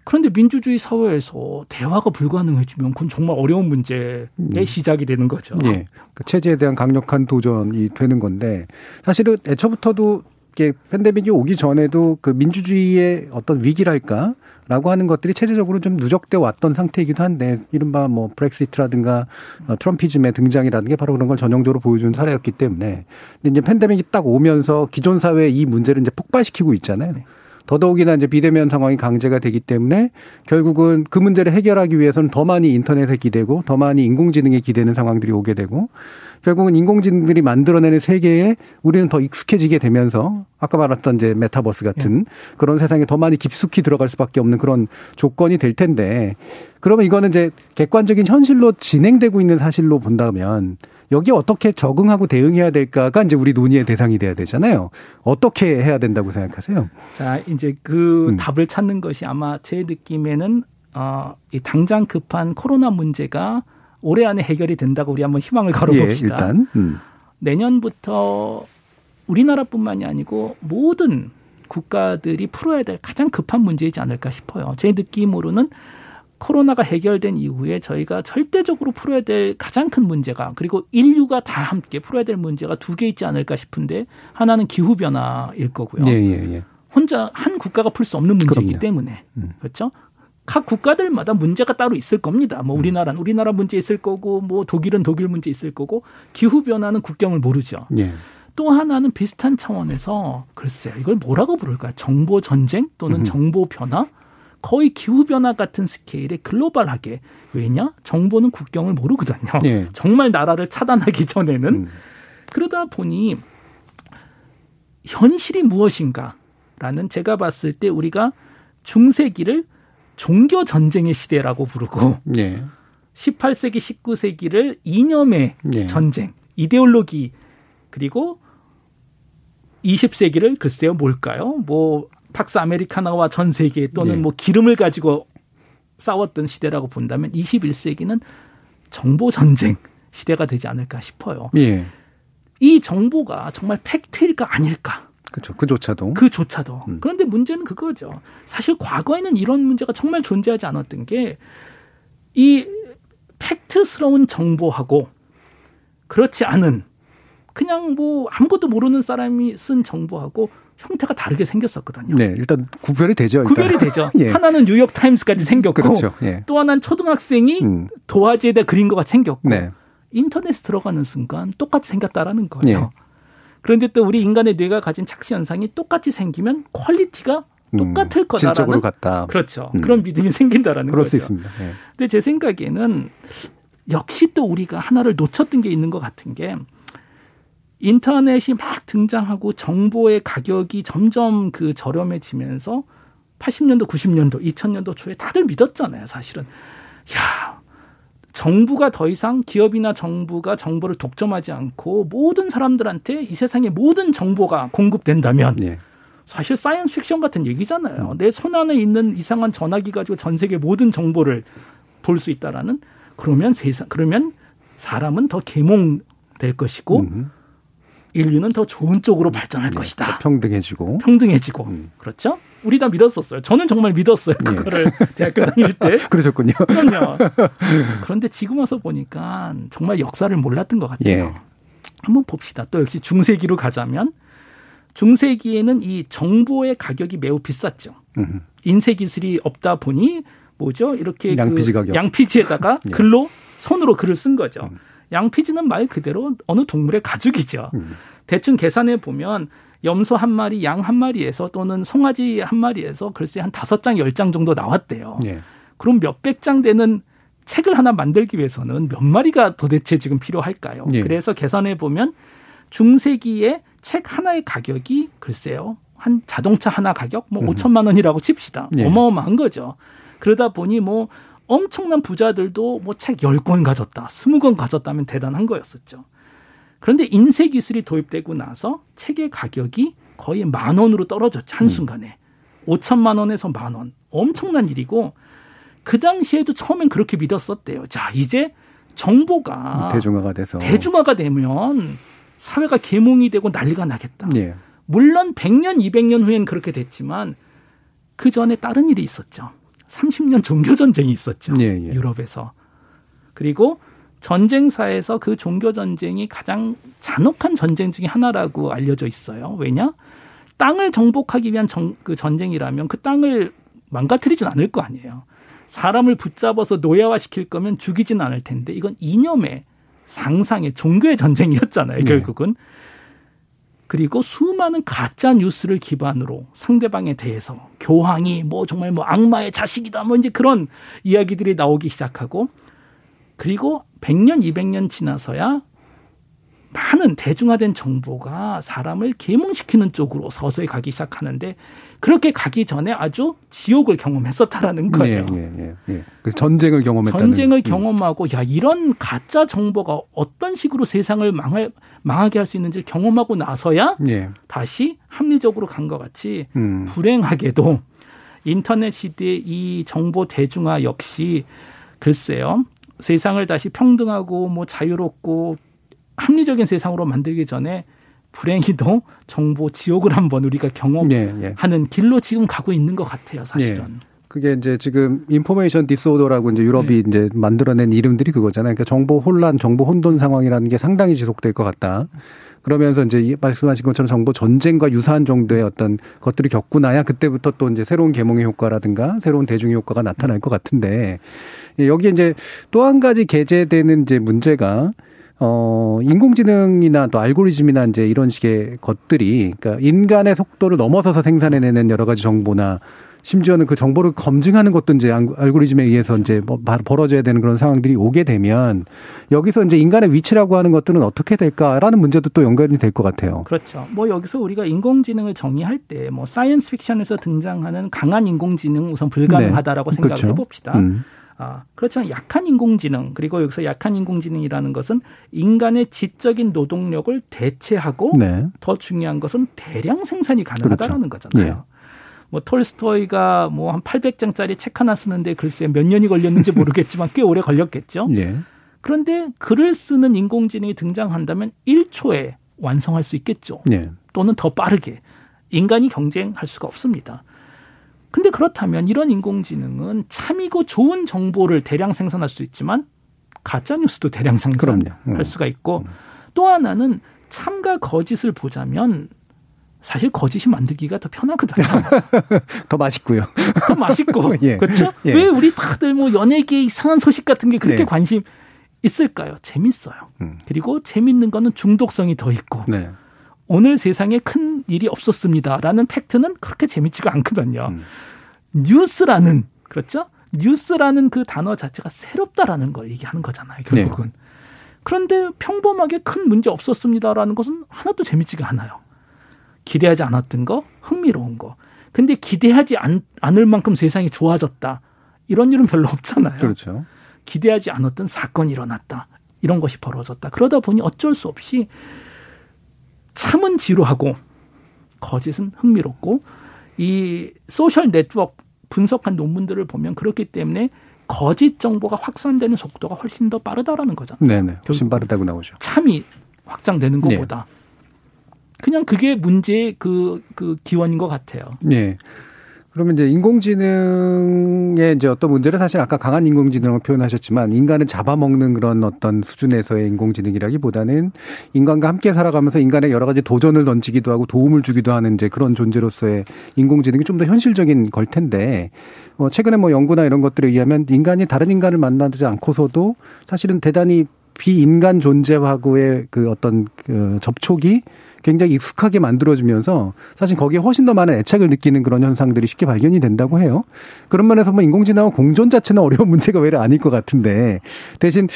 그런데 민주주의 사회에서 대화가 불가능해지면 그건 정말 어려운 문제의 음. 시작이 되는 거죠. 예. 그 체제에 대한 강력한 도전이 되는 건데 사실은 애초부터도 이게 팬데믹이 오기 전에도 그 민주주의의 어떤 위기랄까 라고 하는 것들이 체제적으로 좀 누적돼 왔던 상태이기도 한데 이른바 뭐 브렉시트라든가 어, 트럼피즘의 등장이라는 게 바로 그런 걸 전형적으로 보여준 사례였기 때문에 근데 이제 팬데믹이 딱 오면서 기존 사회 이 문제를 이제 폭발시키고 있잖아요. 더더욱이나 이제 비대면 상황이 강제가 되기 때문에 결국은 그 문제를 해결하기 위해서는 더 많이 인터넷에 기대고 더 많이 인공지능에 기대는 상황들이 오게 되고 결국은 인공지능들이 만들어내는 세계에 우리는 더 익숙해지게 되면서 아까 말했던 이제 메타버스 같은 예. 그런 세상에 더 많이 깊숙이 들어갈 수밖에 없는 그런 조건이 될 텐데 그러면 이거는 이제 객관적인 현실로 진행되고 있는 사실로 본다면 여기에 어떻게 적응하고 대응해야 될까가 이제 우리 논의의 대상이 돼야 되잖아요. 어떻게 해야 된다고 생각하세요? 자, 이제 그 음. 답을 찾는 것이 아마 제 느낌에는 어, 이 당장 급한 코로나 문제가 올해 안에 해결이 된다고 우리 한번 희망을 걸어봅시다. 예, 일단 음. 내년부터 우리나라뿐만이 아니고 모든 국가들이 풀어야 될 가장 급한 문제이지 않을까 싶어요. 제 느낌으로는 코로나가 해결된 이후에 저희가 절대적으로 풀어야 될 가장 큰 문제가 그리고 인류가 다 함께 풀어야 될 문제가 두 개 있지 않을까 싶은데 하나는 기후 변화일 거고요. 예, 예, 예. 혼자 한 국가가 풀 수 없는 문제이기 그럼요. 때문에 음. 그렇죠. 각 국가들마다 문제가 따로 있을 겁니다. 뭐 우리나라는 우리나라 문제 있을 거고 뭐 독일은 독일 문제 있을 거고 기후 변화는 국경을 모르죠. 예. 또 하나는 비슷한 차원에서 글쎄요. 이걸 뭐라고 부를까요? 정보 전쟁 또는 음. 정보 변화? 거의 기후 변화 같은 스케일의 글로벌하게 왜냐? 정보는 국경을 모르거든요. 예. 정말 나라를 차단하기 전에는 음. 그러다 보니 현실이 무엇인가라는 제가 봤을 때 우리가 중세기를 종교 전쟁의 시대라고 부르고 예. 18세기 19세기를 이념의 예. 전쟁, 이데올로기 그리고 20세기를 글쎄요 뭘까요? 뭐 팍스 아메리카나와 전 세계 또는 예. 뭐 기름을 가지고 싸웠던 시대라고 본다면 21세기는 정보 전쟁 시대가 되지 않을까 싶어요. 예. 이 정보가 정말 팩트일까 아닐까? 그렇죠. 그조차도. 그조차도. 음. 그런데 문제는 그거죠. 사실 과거에는 이런 문제가 정말 존재하지 않았던 게 이 팩트스러운 정보하고 그렇지 않은 그냥 뭐 아무것도 모르는 사람이 쓴 정보하고 형태가 다르게 생겼었거든요. 네, 일단 구별이 되죠. 일단. 구별이 되죠. 예. 하나는 뉴욕 타임스같이 생겼고 그렇죠. 예. 또 하나는 초등학생이 음. 도화지에다 그린 거같이 생겼고 네. 인터넷 들어가는 순간 똑같이 생겼다라는 거예요. 예. 그런데 또 우리 인간의 뇌가 가진 착시 현상이 똑같이 생기면 quality가 음, 똑같을 거다라는 질적으로 같다. 그렇죠. 음. 그런 믿음이 생긴다라는 그럴 거죠. 수 있습니다. 네. 근데 제 생각에는 역시 또 우리가 하나를 놓쳤던 게 있는 것 같은 게 인터넷이 막 등장하고 정보의 가격이 점점 그 저렴해지면서 80년도, 90년도, 2000년도 초에 다들 믿었잖아요, 사실은. 야, 정부가 더 이상 기업이나 정부가 정보를 독점하지 않고 모든 사람들한테 이 세상의 모든 정보가 공급된다면 예. 사실 science fiction 같은 얘기잖아요. 음. 내 손 안에 있는 이상한 전화기 가지고 전 세계 모든 정보를 볼 수 있다라는 그러면 세상 그러면 사람은 더 계몽 될 것이고 음. 인류는 더 좋은 쪽으로 발전할 네, 것이다. 평등해지고. 평등해지고. 음. 그렇죠? 우리 다 믿었었어요. 저는 정말 믿었어요. 네. 그거를 예. 대학교 다닐 때. 그러셨군요. 그럼요. 그런데 지금 와서 보니까 정말 역사를 몰랐던 것 같아요. 예. 한번 봅시다. 또 역시 중세기로 가자면 중세기에는 이 정보의 가격이 매우 비쌌죠. 음. 인쇄 기술이 없다 보니 뭐죠? 이렇게 양피지 그 가격. 양피지에다가 예. 글로 손으로 글을 쓴 거죠. 음. 양피지는 말 그대로 어느 동물의 가죽이죠. 음. 대충 계산해 보면 염소 한 마리, 양 한 마리에서 또는 송아지 한 마리에서 글쎄 한 다섯 장, 열 장 정도 나왔대요. 네. 그럼 몇백 장 되는 책을 하나 만들기 위해서는 몇 마리가 도대체 지금 필요할까요? 네. 그래서 계산해 보면 중세기에 책 하나의 가격이 글쎄요. 한 자동차 하나 가격 뭐 음. 5천만 원이라고 칩시다. 네. 어마어마한 거죠. 그러다 보니 뭐 엄청난 부자들도 뭐책 10권 가졌다, 20권 가졌다면 대단한 거였었죠. 그런데 인쇄 기술이 도입되고 나서 책의 가격이 거의 만 원으로 떨어졌죠. 한순간에. 음. 5천만 원에서 만 원. 엄청난 일이고 그 당시에도 처음엔 그렇게 믿었었대요. 자, 이제 정보가 대중화가 돼서 대중화가 되면 사회가 계몽이 되고 난리가 나겠다. 예. 물론 100년, 200년 후엔 그렇게 됐지만 그 전에 다른 일이 있었죠. 30년 종교 전쟁이 있었죠. 예, 예. 유럽에서. 그리고 전쟁사에서 그 종교 전쟁이 가장 잔혹한 전쟁 중의 하나라고 알려져 있어요. 왜냐? 땅을 정복하기 위한 정, 그 전쟁이라면 그 땅을 망가뜨리진 않을 거 아니에요. 사람을 붙잡아서 노예화 시킬 거면 죽이진 않을 텐데 이건 이념의 상상의 종교의 전쟁이었잖아요. 네. 결국은. 그리고 수많은 가짜 뉴스를 기반으로 상대방에 대해서 교황이 뭐 정말 뭐 악마의 자식이다 뭐 이제 그런 이야기들이 나오기 시작하고 그리고 100년, 200년 지나서야 많은 대중화된 정보가 사람을 계몽시키는 쪽으로 서서히 가기 시작하는데 그렇게 가기 전에 아주 지옥을 경험했었다라는 거예요. 네, 네, 네. 그 전쟁을 경험했다는. 전쟁을 음. 경험하고 야 이런 가짜 정보가 어떤 식으로 세상을 망할 망하게 할 수 있는지 를 경험하고 나서야 네. 다시 합리적으로 간 것 같이 음. 불행하게도 인터넷 시대의 이 정보 대중화 역시 글쎄요 세상을 다시 평등하고 뭐 자유롭고 합리적인 세상으로 만들기 전에 불행히도 정보 지옥을 한번 우리가 경험하는 예, 예. 길로 지금 가고 있는 것 같아요, 사실은. 예. 그게 이제 지금 인포메이션 디스오더라고 이제 유럽이 네. 이제 만들어낸 이름들이 그거잖아요. 그러니까 정보 혼란, 정보 혼돈 상황이라는 게 상당히 지속될 것 같다. 그러면서 이제 말씀하신 것처럼 정보 전쟁과 유사한 정도의 어떤 것들이 겪고 나야 그때부터 또 이제 새로운 계몽의 효과라든가 새로운 대중의 효과가 나타날 것 같은데 여기에 이제 또 한 가지 게재되는 이제 문제가 어, 인공지능이나 또 알고리즘이나 이제 이런 식의 것들이, 그러니까 인간의 속도를 넘어서서 생산해내는 여러 가지 정보나 심지어는 그 정보를 검증하는 것도 이제 알고리즘에 의해서 이제 뭐 벌어져야 되는 그런 상황들이 오게 되면 여기서 이제 인간의 위치라고 하는 것들은 어떻게 될까라는 문제도 또 연결이 될 것 같아요. 그렇죠. 뭐 여기서 우리가 인공지능을 정의할 때 뭐 science fiction에서 등장하는 강한 인공지능 우선 불가능하다라고 네. 생각을 그렇죠. 해봅시다. 음. 아, 그렇지만 약한 인공지능 그리고 여기서 약한 인공지능이라는 것은 인간의 지적인 노동력을 대체하고 네. 더 중요한 것은 대량 생산이 가능하다라는 그렇죠. 거잖아요. 네. 뭐 톨스토이가 뭐 한 800장짜리 책 하나 쓰는데 글쎄 몇 년이 걸렸는지 모르겠지만 꽤 오래 걸렸겠죠. 네. 그런데 글을 쓰는 인공지능이 등장한다면 1초에 완성할 수 있겠죠. 네. 또는 더 빠르게 인간이 경쟁할 수가 없습니다. 근데 그렇다면 이런 인공지능은 참이고 좋은 정보를 대량 생산할 수 있지만 가짜 뉴스도 대량 생산할 음. 수가 있고 음. 또 하나는 참과 거짓을 보자면 사실 거짓이 만들기가 더 편하거든요. 더 맛있고요. 더 맛있고. 예. 그렇죠? 예. 왜 우리 다들 뭐 연예계 이상한 소식 같은 게 그렇게 네. 관심 있을까요? 재밌어요. 음. 그리고 재밌는 거는 중독성이 더 있고. 네. 오늘 세상에 큰 일이 없었습니다라는 팩트는 그렇게 재밌지가 않거든요. 음. 뉴스라는 그렇죠? 뉴스라는 그 단어 자체가 새롭다라는 걸 얘기하는 거잖아요. 결국은. 네. 그런데 평범하게 큰 문제 없었습니다라는 것은 하나도 재밌지가 않아요. 기대하지 않았던 거, 흥미로운 거. 근데 기대하지 않, 않을 만큼 세상이 좋아졌다. 이런 일은 별로 없잖아요. 그렇죠. 기대하지 않았던 사건이 일어났다. 이런 것이 벌어졌다. 그러다 보니 어쩔 수 없이 참은 지루하고 거짓은 흥미롭고 이 소셜 네트워크 분석한 논문들을 보면 그렇기 때문에 거짓 정보가 확산되는 속도가 훨씬 더 빠르다라는 거잖아요. 네네. 훨씬 빠르다고 나오죠. 참이 확장되는 네. 것보다. 네. 그냥 그게 문제의 그, 그 기원인 것 같아요. 네. 그러면 이제 인공지능의 이제 어떤 문제를 사실 아까 강한 인공지능을 표현하셨지만 인간을 잡아먹는 그런 어떤 수준에서의 인공지능이라기보다는 인간과 함께 살아가면서 인간의 여러 가지 도전을 던지기도 하고 도움을 주기도 하는 이제 그런 존재로서의 인공지능이 좀 더 현실적인 걸 텐데 어 최근에 뭐 연구나 이런 것들에 의하면 인간이 다른 인간을 만나지 않고서도 사실은 대단히 비인간 존재하고의 그 어떤 그 접촉이 굉장히 익숙하게 만들어주면서 사실 거기에 훨씬 더 많은 애착을 느끼는 그런 현상들이 쉽게 발견이 된다고 해요. 그런 면에서 뭐 인공지능과 공존 자체는 어려운 문제가 외래 아닐 것 같은데 대신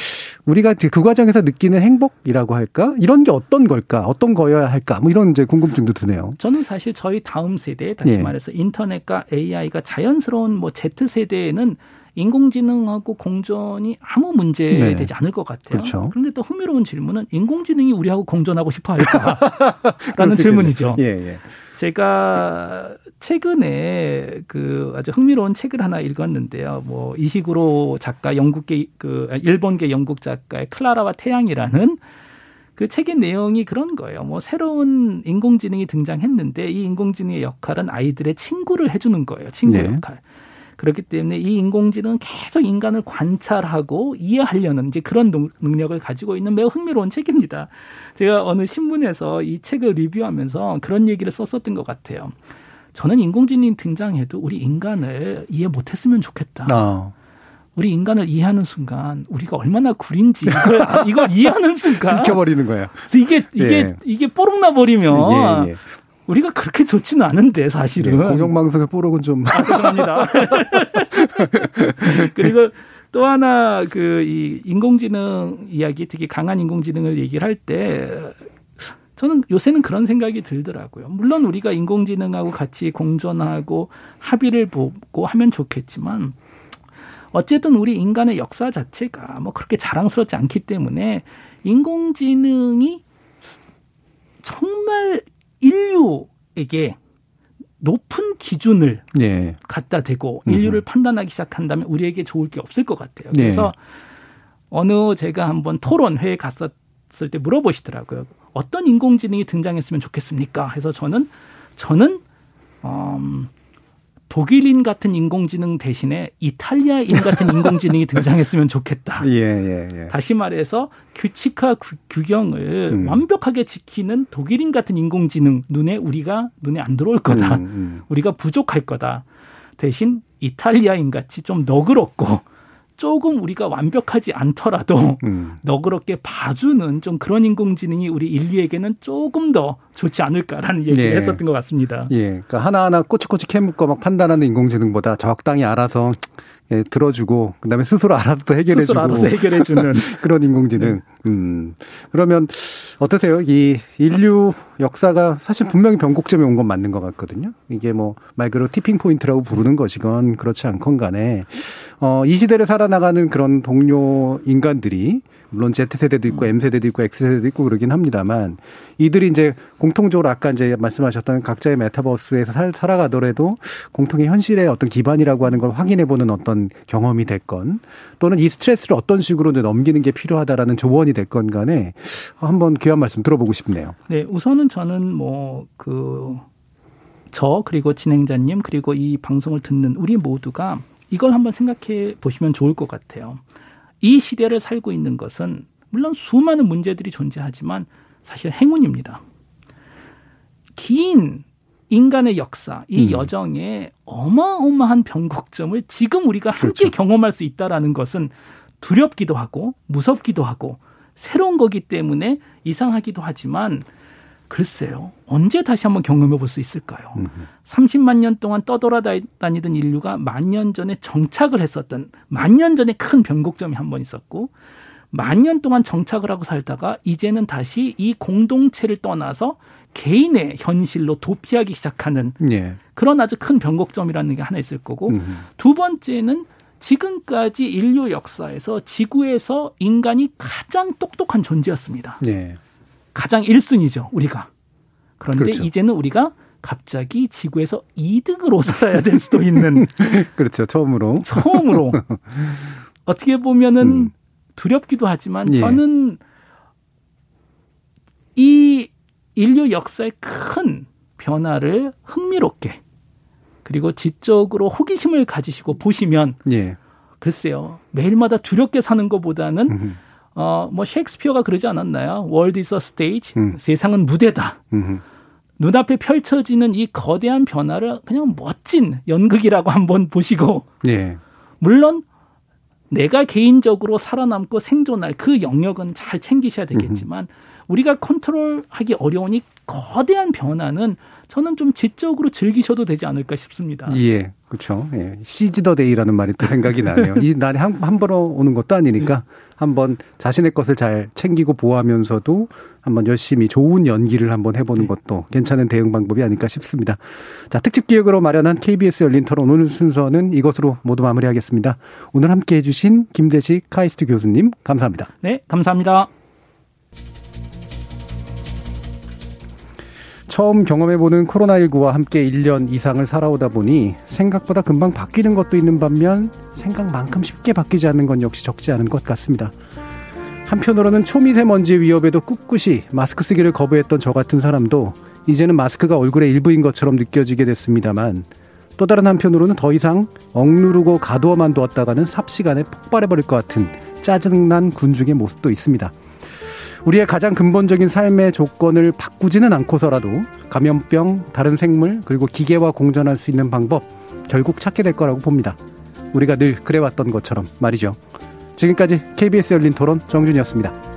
우리가 그 과정에서 느끼는 행복이라고 할까 이런 게 어떤 걸까 어떤 거여야 할까 뭐 이런 이제 궁금증도 드네요. 저는 사실 저희 다음 세대 다시 예. 말해서 인터넷과 AI가 자연스러운 뭐 Z 세대에는 인공지능하고 공존이 아무 문제 네. 되지 않을 것 같아요. 그렇죠. 그런데 또 흥미로운 질문은 인공지능이 우리하고 공존하고 싶어 할까라는 질문이죠. 예, 예. 제가 최근에 그 아주 흥미로운 책을 하나 읽었는데요. 뭐 이식으로 작가 영국계 그 일본계 영국 작가의 클라라와 태양이라는 그 책의 내용이 그런 거예요. 뭐 새로운 인공지능이 등장했는데 이 인공지능의 역할은 아이들의 친구를 해주는 거예요. 친구 네. 역할. 그렇기 때문에 이 인공지능은 계속 인간을 관찰하고 이해하려는 이제 그런 능력을 가지고 있는 매우 흥미로운 책입니다. 제가 어느 신문에서 이 책을 리뷰하면서 그런 얘기를 썼었던 것 같아요. 저는 인공지능이 등장해도 우리 인간을 이해 못했으면 좋겠다. 어. 우리 인간을 이해하는 순간 우리가 얼마나 구린지 이걸, 이걸 이해하는 순간 들켜버리는 거예요. 이게 이게 예. 이게 뽀록 나 버리면 예, 예. 우리가 그렇게 좋지는 않은데 사실은 네, 공영방송의 뽀록은 좀 아, 죄송합니다. 그리고 또 하나 그 이 인공지능 이야기 특히 강한 인공지능을 얘기를 할 때 저는 요새는 그런 생각이 들더라고요. 물론 우리가 인공지능하고 같이 공존하고 합의를 보고 하면 좋겠지만 어쨌든 우리 인간의 역사 자체가 뭐 그렇게 자랑스럽지 않기 때문에 인공지능이 정말 인류에게 높은 기준을 네. 갖다 대고 인류를 음. 판단하기 시작한다면 우리에게 좋을 게 없을 것 같아요. 네. 그래서 네. 어느 제가 한번 토론회에 갔었을 때 물어보시더라고요. 어떤 인공지능이 등장했으면 좋겠습니까? 해서 저는 저는 음, 독일인 같은 인공지능 대신에 이탈리아인 같은 인공지능이 등장했으면 좋겠다. 예, 예, 예. 다시 말해서 규칙화 규경을 음. 완벽하게 지키는 독일인 같은 인공지능 눈에 우리가 눈에 안 들어올 거다. 음, 음. 우리가 부족할 거다. 대신 이탈리아인 같이 좀 너그럽고 조금 우리가 완벽하지 않더라도 음. 너그럽게 봐주는 좀 그런 인공지능이 우리 인류에게는 조금 더 좋지 않을까라는 얘기를 예. 했었던 것 같습니다. 예. 그러니까 하나하나 꼬치꼬치 캐묻고 막 판단하는 인공지능보다 적당히 알아서 예, 들어주고 그다음에 스스로 알아서 또 해결해주고 스스로 알아서 해결해주는 그런 인공지능. 네. 음 그러면 어떠세요? 이 인류 역사가 사실 분명히 변곡점에 온 건 맞는 것 같거든요. 이게 뭐 말 그대로 tipping point라고 부르는 것이건 그렇지 않건 간에 어, 이 시대를 살아나가는 그런 동료 인간들이 물론 Z세대도 있고 M세대도 있고 X세대도 있고 그러긴 합니다만 이들이 이제 공통적으로 아까 이제 말씀하셨던 각자의 metaverse에서 살, 살아가더라도 공통의 현실의 어떤 기반이라고 하는 걸 확인해 보는 어떤 경험이 됐건 또는 이 스트레스를 어떤 식으로 넘기는 게 필요하다라는 조언이 됐건 간에 한번 귀한 말씀 들어보고 싶네요. 네, 우선은 저는 뭐그 저 그리고 진행자님 그리고 이 방송을 듣는 우리 모두가 이걸 한번 생각해 보시면 좋을 것 같아요. 이 시대를 살고 있는 것은 물론 수많은 문제들이 존재하지만 사실 행운입니다. 긴 인간의 역사, 이 음. 여정에 어마어마한 변곡점을 지금 우리가 함께 그렇죠. 경험할 수 있다라는 것은 두렵기도 하고 무섭기도 하고 새로운 거기 때문에 이상하기도 하지만 글쎄요. 언제 다시 한번 경험해 볼 수 있을까요? 음흠. 30만 년 동안 떠돌아다니던 인류가 만 년 전에 정착을 했었던 만 년 전에 큰 변곡점이 한 번 있었고 만 년 동안 정착을 하고 살다가 이제는 다시 이 공동체를 떠나서 개인의 현실로 도피하기 시작하는 예. 그런 아주 큰 변곡점이라는 게 하나 있을 거고 음흠. 두 번째는 지금까지 인류 역사에서 지구에서 인간이 가장 똑똑한 존재였습니다. 예. 가장 1순위죠, 우리가. 그런데 그렇죠. 이제는 우리가 갑자기 지구에서 2등으로 살아야 될 수도 있는. 그렇죠, 처음으로. 처음으로. 어떻게 보면은 음. 두렵기도 하지만 예. 저는 이 인류 역사의 큰 변화를 흥미롭게 그리고 지적으로 호기심을 가지시고 보시면 예. 글쎄요 매일마다 두렵게 사는 것보다는 음. 어, 뭐 셰익스피어가 그러지 않았나요? 월드 이서 스테이지. 음. 세상은 무대다. 음흠. 눈앞에 펼쳐지는 이 거대한 변화를 그냥 멋진 연극이라고 한번 보시고 예. 물론 내가 개인적으로 살아남고 생존할 그 영역은 잘 챙기셔야 되겠지만. 우리가 컨트롤하기 어려우니 거대한 변화는 저는 좀 지적으로 즐기셔도 되지 않을까 싶습니다. 예, 그렇죠. 예. seize the day라는 말이 또 생각이 나네요. 이 날이 한, 한 번으로 오는 것도 아니니까 네. 한번 자신의 것을 잘 챙기고 보호하면서도 한번 열심히 좋은 연기를 한번 해보는 네. 것도 괜찮은 대응 방법이 아닐까 싶습니다. 자, 특집 기획으로 마련한 KBS 열린 토론 오늘 순서는 이것으로 모두 마무리하겠습니다. 오늘 함께 해주신 김대식 카이스트 교수님 감사합니다. 네, 감사합니다. 처음 경험해보는 코로나19와 함께 1년 이상을 살아오다 보니 생각보다 금방 바뀌는 것도 있는 반면 생각만큼 쉽게 바뀌지 않는 건 역시 적지 않은 것 같습니다. 한편으로는 초미세먼지 위협에도 꿋꿋이 마스크 쓰기를 거부했던 저 같은 사람도 이제는 마스크가 얼굴의 일부인 것처럼 느껴지게 됐습니다만 또 다른 한편으로는 더 이상 억누르고 가두어만 두었다가는 삽시간에 폭발해버릴 것 같은 짜증난 군중의 모습도 있습니다. 우리의 가장 근본적인 삶의 조건을 바꾸지는 않고서라도 감염병, 다른 생물, 그리고 기계와 공존할 수 있는 방법 결국 찾게 될 거라고 봅니다. 우리가 늘 그래왔던 것처럼 말이죠. 지금까지 KBS 열린 토론 정준이었습니다.